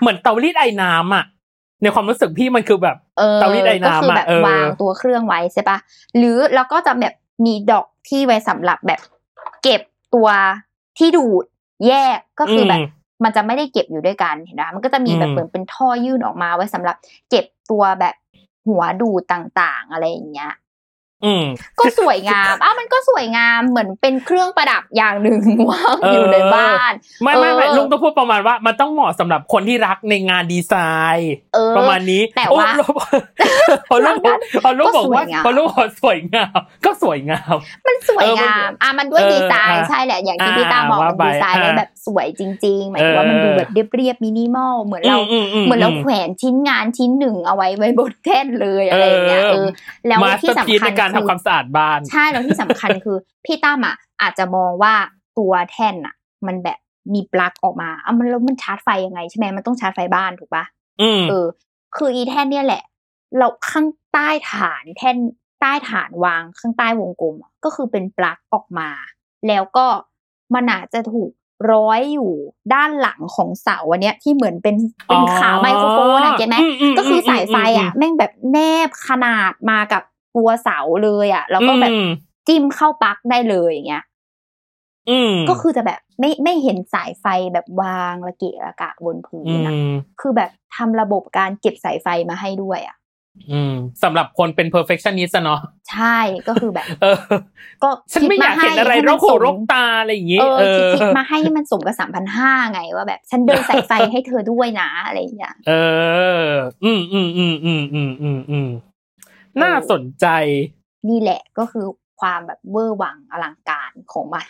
เหมือนเตารีดไอ้น้ำอะ ในความรู้สึกพี่มันคือแบบเออเตารีดไอ้น้ำอะก็คือแบบเออวางตัวเครื่องไว้ใช่ปะหรือแล้วก็จะแบบมีดอกที่ไว้สำหรับแบบ เก็บตัวที่ดูดแยกก็คือแบบมมันจะไม่ได้เก็บอยู่ด้วยกันเห็นไหมมันก็จะมีแบบอืมเหมือนเป็นท่อยื่นออกมาไว้สำหรับ เก็บตัวแบบหัวดูดต่างๆ อะไรอย่างเงี้ยอืม ก็สวยงามอ้าวมันก็สวยงามเหมือนเป็นเครื่องประดับอย่างหนึ่งวางเออออยู่ในบ้านไม่ไม่ไม่เออลุงต้องพูดประมาณว่า มันต้องเหมาะสำหรับคนที่รักในงานดีไซน์เออประมาณนี้แต่ว่าโอ้พอลูกพอลูกบอกว่าก็สวยงามพอลูกบอกสวยงามก็สวยงาม มันสวยเออมันงามอะมันด้วยเออดีไซน์อะใช่แหละอย่างที่อ่าพี่ตาบอกว่ามันไปดีไซน์ได้อ่าแบบสวยจริง ๆ หมายถึงว่ามันดูแบบเรียบๆมินิมอลเหมือนเราอืมอืมเหมือนเราอืมแขวนชิ้นงานชิ้นหนึ่งเอาไว้ไว้บนแท่นเลยอะไรอย่างเงี้ยเออเออแล้วมาสที่เตอร์สำพีซคัญในการคือทำความสะอาดบ้าน ใช่แล้วที่สำคัญคือพี่ตั้มอะอาจจะมองว่าตัวแท่นอะ มันแบบมีปลั๊กออกมาอะมันแล้วมันชาร์จไฟยังไงใช่ไหมมันต้องชาร์จไฟบ้านถูกปะอืมเออ คืออีแท่นเนี่ยแหละ เราข้างใต้ฐานแท่นใต้ฐานวางข้างใต้วงกลมอะก็คือเป็นปลั๊กออกมา แล้วก็มันอาจจะถูกร้อยอยู่ด้านหลังของเสาอันเนี้ยที่เหมือนเป็นเป็นขาไมโครโฟนอะเก็ตไหมอืมก็คือสายไฟอือะมแม่งแบบแนบขนาดมากับ ตัวเสาเลยอะ แล้วก็แบบอืมจิ้มเข้าปลั๊กได้เลยอย่างเงี้ยอืมก็คือจะแบบไม่ไม่เห็นสายไฟแบบวางระเกะระกะบนพื้อืนอะมคือแบบทำระบบการเก็บสายไฟมาให้ด้วยอะอืมสำหรับคนเป็น perfectionist อะเนาะใช่ก็คือแบบเออก็ฉันไม่อยากเห็นอะไรคิดรมากหูให้รมันกสมตาอะไรอย่างงี้เออเอคิดอคิดมาให้มันสมกับสามพันห้าไงว่าแบบ ฉันเดินสายไฟให้เธอด้วยนะอะไรอย่างเงี้ยเออ อืมอืมอืมอืมอืมอืมอืม น่าสนใจ นี่แหละก็คือความแบบเวอร์วังอลังการของมัน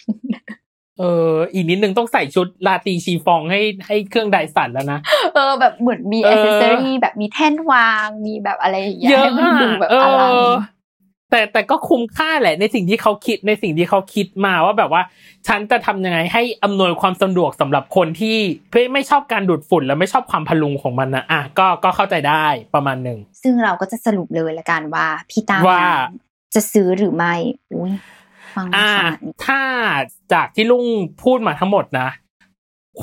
เออ อีกนิดนึงต้องใส่ชุดราตรีชีฟองให้ให้เครื่องไดสันแล้วนะ เออ แบบเหมือนมีเอออ c เซอรี่แบบมีแท่นวาง มีแบบอะไรอย่างเงี้ยเยอะให้มันดูแบบเอออลัง แต่แต่ก็คุ้มค่าแหละในสิ่งที่เขาคิดในสิ่งที่เขาคิดมาว่าแบบว่า ฉันจะทำยังไงให้อำนวยความสะดวกสำหรับคนที่ไม่ชอบการดูดฝุ่นแล้วไม่ชอบความยุ่งของมันนะอะก็ก็เข้าใจได้ประมาณหนึ่งซึ่งเราก็จะสรุปเลยละกันว่าพี่ตั้มว่าจะซื้อหรือไม่อุ้ยฟังอ่าขนาดนี้ถ้าจากที่ลุงพูดมาทั้งหมดนะ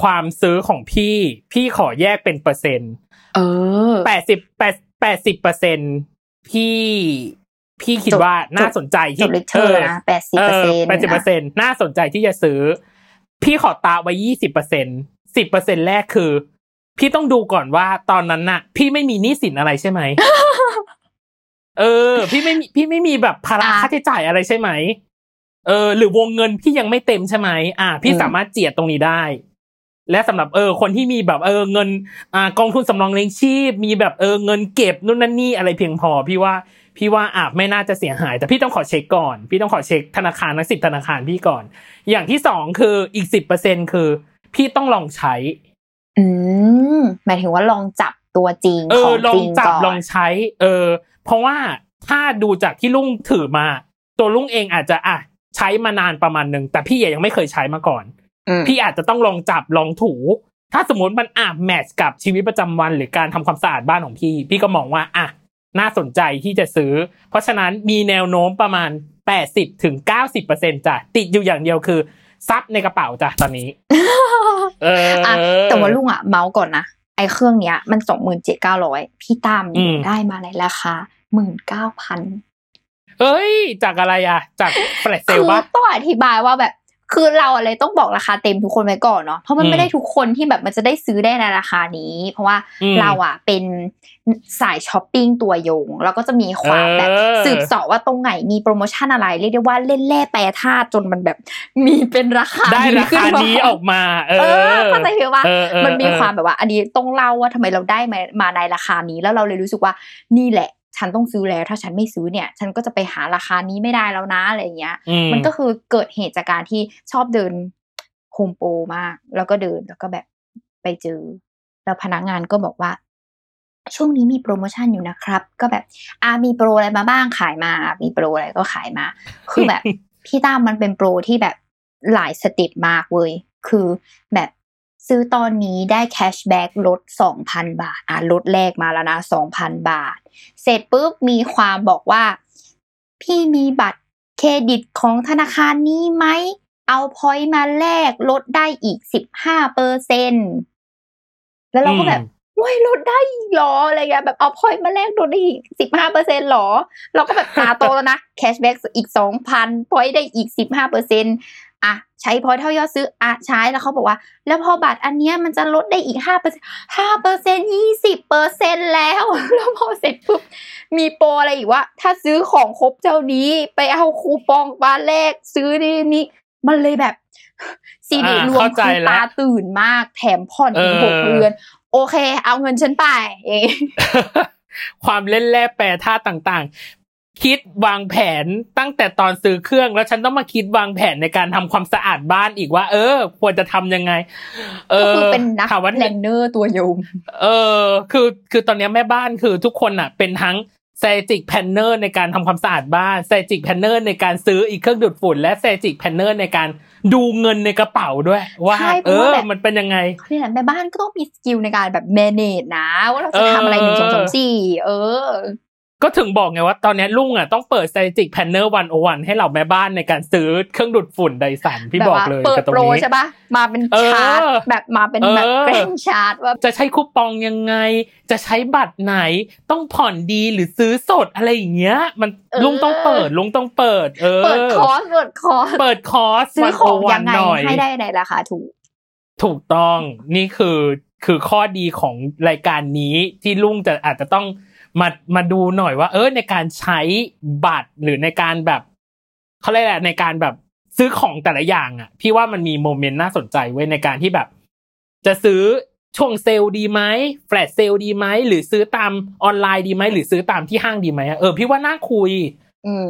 ความซื้อของพี่พี่ขอแยกเป็นเปอร์เซ็นต์ เออแปดสิบแปดแปดสิบเปอร์เซ็นพี่ พี่คิดจบว่าน่าสนใจจที่บเลคเชอร์นะแปดสิบเปอร์เซ็นต์แปดสิบเปอร์เซ็นน่าสนใจที่จะซื้อ พี่ขอตัดไว้ยี่สิบเปอร์เซ็นสิบเปอร์เซ็นแรกคือ พี่ต้องดูก่อนว่าตอนนั้นน่ะ พี่ไม่มีหนี้สินอะไรใช่ไหมเออ พี่ไม่มีพี่ไม่มีแบบภาระอะค่าใช้จ่ายอะไรใช่ไหมเออ หรือวงเงินพี่ยังไม่เต็มใช่ไหมอ่า พี่อืมสามารถเจียดตรงนี้ได้และสำหรับเออคนที่มีแบบเออเงินอ่ากองทุนสำรองเลี้ยงชีพ มีแบบเออเงินเก็บนู่นนั่นนี่อะไรเพียงพอ พี่ว่า พี่ว่าอาจไม่น่าจะเสียหาย แต่พี่ต้องขอเช็คก่อน พี่ต้องขอเช็คธนาคารทั้งสิบธนาคารพี่ก่อน อย่างที่สองคืออีกสิบเปอร์เซ็นคือ พี่ต้องลองใช้ อืมหมายถึงว่าลองจับตัวจริงเอขอองลอจงริงจับก่อนลองใช้ เออ เพราะว่าถ้าดูจากที่ลุงถือมา ตัวลุงเองอาจจะอะใช้มานานประมาณหนึ่งแต่พี่ยังไม่เคยใช้มาก่อนอืมพี่อาจจะต้องลองจับลองถู ถ้าสมมติมันอะแมทช์กับชีวิตประจำวัน หรือการทำความสะอาดบ้านของพี่ พี่ก็มองว่าอะ น่าสนใจที่จะซื้อ เพราะฉะนั้นมีแนวโน้มประมาณแปดสิบถึงเก้าสิบเปอร์เซ็นจ้ะติดอยู่อย่างเดียวคือซับในกระเป๋าจ้ะตอนนี้เอออะอแต่ว่าลุงอะเมาส์ก่อนนะไอ้เครื่องเนี้ยมันสองหมื่นเจ็ดเก้าร้อยพี่ตามอืมได้มาในราคาหมื่นเก้าพันเอ้ย จากอะไรอะ จากแฟลชเซคืลอปะต้องอธิบายว่าแบบ คือเราอะไรต้องบอกราคาเต็มทุกคนไว้ก่อนเนาะเพราะมันอืมไม่ได้ทุกคนที่แบบมันจะได้ซื้อได้ในราคานี้ เพราะว่าอืมเราอะเป็นสายช้อปปิ้งตัวยงแล้วก็จะมีความเออแบบสืบเสอบว่าตรงไหนมีโปรโมชั่นอะไรเรียกได้ว่าเล่นแร่แปรธาตุจนมันแบบมีเป็นราคาได้ราคาขึ้มนี้ออกมา เอเอออเข้าใจคือว่าเออเออมันมีเออความแบบว่า อันนี้ต้องเล่าว่าทำไมเราได้มามาในราคานี้ แล้วเราเลยรู้สึกว่านี่แหละ ฉันต้องซื้อแล้ว ถ้าฉันไม่ซื้อเนี่ย ฉันก็จะไปหาราคานี้ไม่ได้แล้วนะอะไรอย่างเงี้ยอืมันก็คือเกิดเหตุจากการที่ชอบเดินโฮมโปรมาก แล้วก็เดินแล้วก็แบบไปเจอ แล้วพนักงานก็บอกว่า ช่วงนี้มีโปรโมชั่นอยู่นะครับ ก็แบบอ่ามีโปรอะไรมาบ้างขายมา มีโปรอะไรก็ขายมา คือแบบพี่ตั้มมันเป็นโปรที่แบบหลาย step มากเว้ยคือแบบ ซื้อตอนนี้ได้ cashback ลดสองพันบาท อะลดแรกมาแล้วนะสองพันบาท เสร็จปุ๊บมีความบอกว่า พี่มีบัตรเครดิตของธนาคารนี้ไหม เอา point มาแลกลดได้อีกสิบห้าเปอร์เซ็นแล้วเราก็แบบอืมโอ้ยลดได้อีกเหรออะไรเงี้ยแบบเอา point มาแลกลดได้อีกสิบห้าเปอร์เซ็นหรอ เราก็แบบตาโตแล้วนะ cashback อีกสองพัน point ได้อีกสิบห้าเปอร์เซ็นอะ ใช้ point เท่ายอดซื้ออะใช้แล้วเขาบอกว่า แล้วพอบัตรอันเนี้ยมันจะลดได้อีกห้าเปอร์เซ็นห้าเปอร์เซ็นยี่สิบเปอร์เซ็นแล้วแล้วพอเสร็จปุ๊บมีโปรอะไรอีกว่า ถ้าซื้อของครบเจ้านี้ไปเอาคูปองมาแลกซื้อนี่นี่มันเลยแบบซีดีอ่ารวมเข้าใจคือแล้วตาตื่นมากแถมผ่อนถึงเออหกเดือน โอเค เอาเงินฉันไปเองความเล่นแร่แปรธาตุต่างๆ คิดวางแผนตั้งแต่ตอนซื้อเครื่อง แล้วฉันต้องมาคิดวางแผนในการทำความสะอาดบ้านอีกว่า เออ ควรจะทำยังไง เอก็อคือเป็นนักถามว่าแลนเนอร์ตัวยงเออ คือคือตอนเนี้ยแม่บ้านคือทุกคนอะ เป็นทั้ง s ซจิกแพนเนอร์ในการทำความสะอาดบ้าน s ซจิกแพนเนอร์ในการซื้ออีกเครื่องดูดฝุ่น และ s ซจิกแพนเนอร์ในการดูเงินในกระเป๋าด้วย ว่าใช่เพเอราะว่าอแบบมันเป็นยังไงเขาเรียกอะไรแม่บ้านก็ต้องมีสกิลในการแบบ manage นะ ว่าเราจะเออทำอะไรหนึ่งสองสามสี่เออ ก็ถึงบอกไงว่าตอนเนี้ยลุงอะต้องเปิด s ซจิกแพนเนอร์วันโอวันให้เหล่าแม่บ้านในการซื้อเครื่องดูดฝุ่นไดสันพี่แบบบอกว่าเลยเปิดกับตรโปงรนี้ใช่ปะมาเป็นเออชาร์ตแบบมาเป็นแบบเออเกรนชาร์ตว่าจะใช้คูปองยังไง จะใช้บัตรไหนต้องผ่อนดีหรือซื้อสดอะไรอย่างเงี้ย มันเออลุงต้องเปิดลุงต้องเปิด เออเปิดคอร์สเปิดคอร์สเปิดคอร์สซื้อของ101ยังไงหน่อยให้ได้ในราคาถูก ถูกต้องนี่คือคือข้อดีของรายการนี้ที่ลุงจะอาจจะต้อง มามาดูหน่อยว่า เออในการใช้บัตรหรือในการแบบเขาเรียกอะไรในการแบบซื้อของแต่ละอย่างอะ พี่ว่ามันมี moment น่าสนใจเว้ยในการที่แบบ จะซื้อช่วงเซลล์ดีไหม flash sale ดีไหมหรือซื้อตามออนไลน์ดีไหมหรือซื้อตามที่ห้างดีไหมอะเออพี่ว่าน่าคุย อืม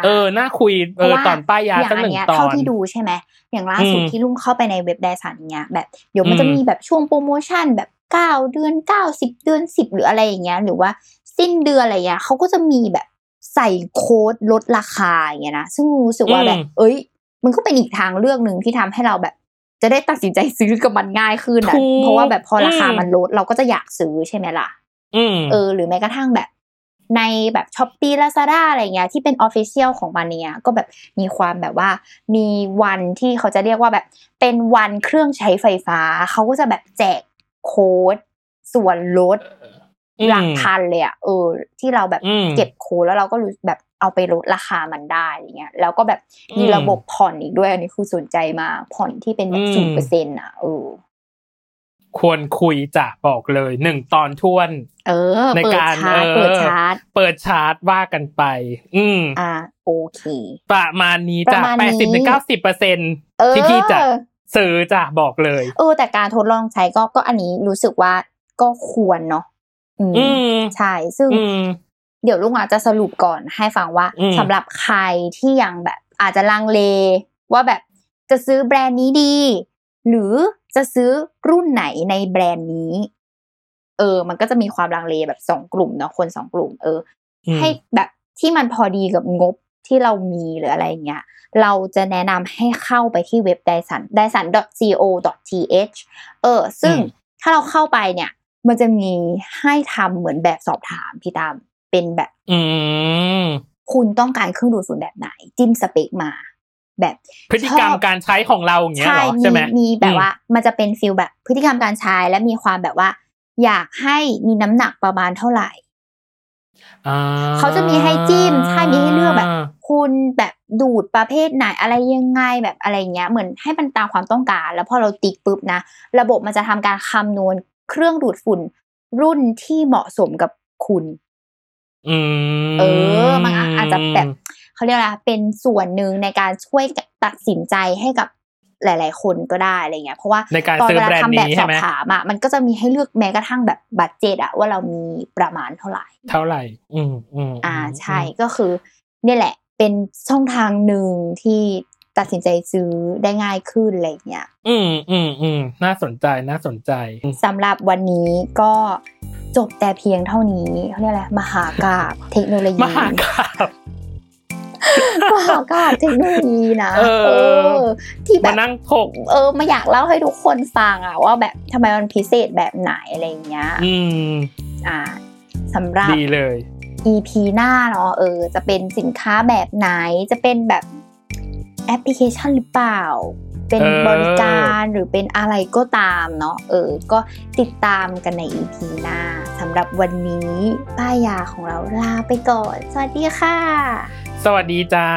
ะเออ น่าคุย เออพระว่าตอนป้ายยาอย่างสักอันหนึ่งเนี้ยตอเท่านที่ดูใช่ไหม อย่างล่าสุดอืมที่ลุงเข้าไปในเว็บไดสันเนี้ย แบบ เดี๋ยวมันจะอืมมีแบบช่วงโปรโมชั่นแบบ เก้าเดือนเก้าสิบเดือนสิบหรืออะไรอย่างเงี้ยหรือว่าสิ้นเดือนอะไรเงี้ยเขาก็จะมีแบบใส่โค้ดลดราคาอย่างเงี้ยนะซึ่งรู้สึกว่าแบบ เอ้ย มันก็เป็นอีกทางเลือกหนึ่งที่ทำให้เราแบบ จะได้ตัดสินใจซื้อกับมันง่ายขึ้นอะถูกเพราะว่าแบบพอราคาอืมมันลดเราก็จะอยากซื้อใช่ไหมล่ะอืมเออ หรือแม้กระทั่งแบบในแบบ Shopee Lazada อะไรเงี้ยที่เป็น official ของมันเนี่ยก็แบบมีความแบบว่า มีวันที่เขาจะเรียกว่าแบบเป็นวันเครื่องใช้ไฟฟ้า เขาก็จะแบบแจก โค้ดส่วนลดอืมหลักพันเลยอะเออ ที่เราแบบอืมเก็บโค้ดแล้วเราก็รู้แบบเอาไปลดราคามันได้อะไรเงี้ยแล้วก็แบบมีอืมระบบผ่อนอีกด้วย อันนี้คือสนใจมากผ่อนที่เป็นแบบอืศูนมเปอร์เซ็นต์อะเออควรคุยจะบอกเลยหนึ่งตอนท้วน เออ ในเปิดการชาร์จเออเปิดชาร์จเปิดชาร์จว่ากันไป อืมอ่า โอเค ประมาณนี้ปจ้ะระมาณแปนี้ดสิบถึงเก้าสิบเปอร์เซ็นเออที่พี่จะ ซื้อจ้ะบอกเลยเออแต่การทดลองใช้ก็ก็อันนี้รู้สึกว่าก็ควรเนาะอืมอืมใช่ซึ่งอืมเดี๋ยวลุงอาจจะสรุปก่อนให้ฟังว่าอืมสำหรับใครที่ยังแบบอาจจะลังเล ว่าแบบจะซื้อแบรนด์นี้ดี หรือจะซื้อรุ่นไหนในแบรนด์นี้ เออ มันก็จะมีความลังเลแบบสองกลุ่มเนาะคนสองกลุ่ม เอออืมให้แบบที่มันพอดีกับงบ ที่เรามีหรืออะไรอย่างเงี้ยเราจะแนะนำให้เข้าไปที่เว็บ dyson dyson co th เออ ซึ่งอืมถ้าเราเข้าไปเนี่ย มันจะมีให้ทำเหมือนแบบสอบถามพี่ตามเป็นแบบอืมคุณต้องการเครื่องดูดฝุ่นแบบไหน จิ้มสเปคมา แบบพฤติกรรมชอบการใช้ของเราอย่างเงี้ยใช่เหรอมีใช่ไหมมีแบบอืมว่า มันจะเป็นฟิลแบบพฤติกรรมการใช้และมีความแบบว่า อยากให้มีน้ำหนักประมาณเท่าไหร่อ่า เขาจะมีให้จิ้มใช่มีให้เลือกแบบ คุณแบบดูดประเภทไหนอะไรยังไงแบบอะไรเงี้ยเหมือนให้มันตามความต้องการ แล้วพอเราติ๊กปุ๊บนะ ระบบมันจะทำการคำนวณเครื่องดูดฝุ่นรุ่นที่เหมาะสมกับคุณอืมเออมันอาจจะแบบเขาเรียกอะไรเป็นส่วนหนึ่งในการช่วยตัดสินใจให้กับ หลาย ๆ คนก็ได้อะไรเงี้ยเพราะว่าในการตอนซื้อเวลาแบรนด์ทำแบบนี้สใช่อบไหมถามอะมันก็จะมีให้เลือกแม้กระทั่งแบบบัตเจตอะว่าเรามีประมาณเท่าไหร่ เท่าไหร่ อืมอืมอ่าใช่ก็คือเนี่ยแหละเป็นช่องทางหนึ่งที่ตัดสินใจซื้อได้ง่ายขึ้นอะไรเงี้ย อืมอืมอืมน่าสนใจน่าสนใจสำหรับวันนี้ก็จบแต่เพียงเท่านี้เขาเรียกอะไรมหากาบเทคโนโลยีมหากราบ มหากาบเทคโนโลยีนะเออที่แบมาบนั่งถกเออมาอยากเล่าให้ทุกคนฟังอะว่าแบบทำไมมันพิเศษแบบไหนอะไรเงี้ยอืมอ่าสำหรับดีเลย EP หน้าเนาะเออ จะเป็นสินค้าแบบไหนจะเป็นแบบแอปพลิเคชันหรือเปล่า เป็นเออบริการหรือเป็นอะไรก็ตามเนาะเออ ก็ติดตามกันใน EP หน้าสำหรับวันนี้ป้ายยาของเราลาไปก่อน สวัสดีค่ะ สวัสดีจ้า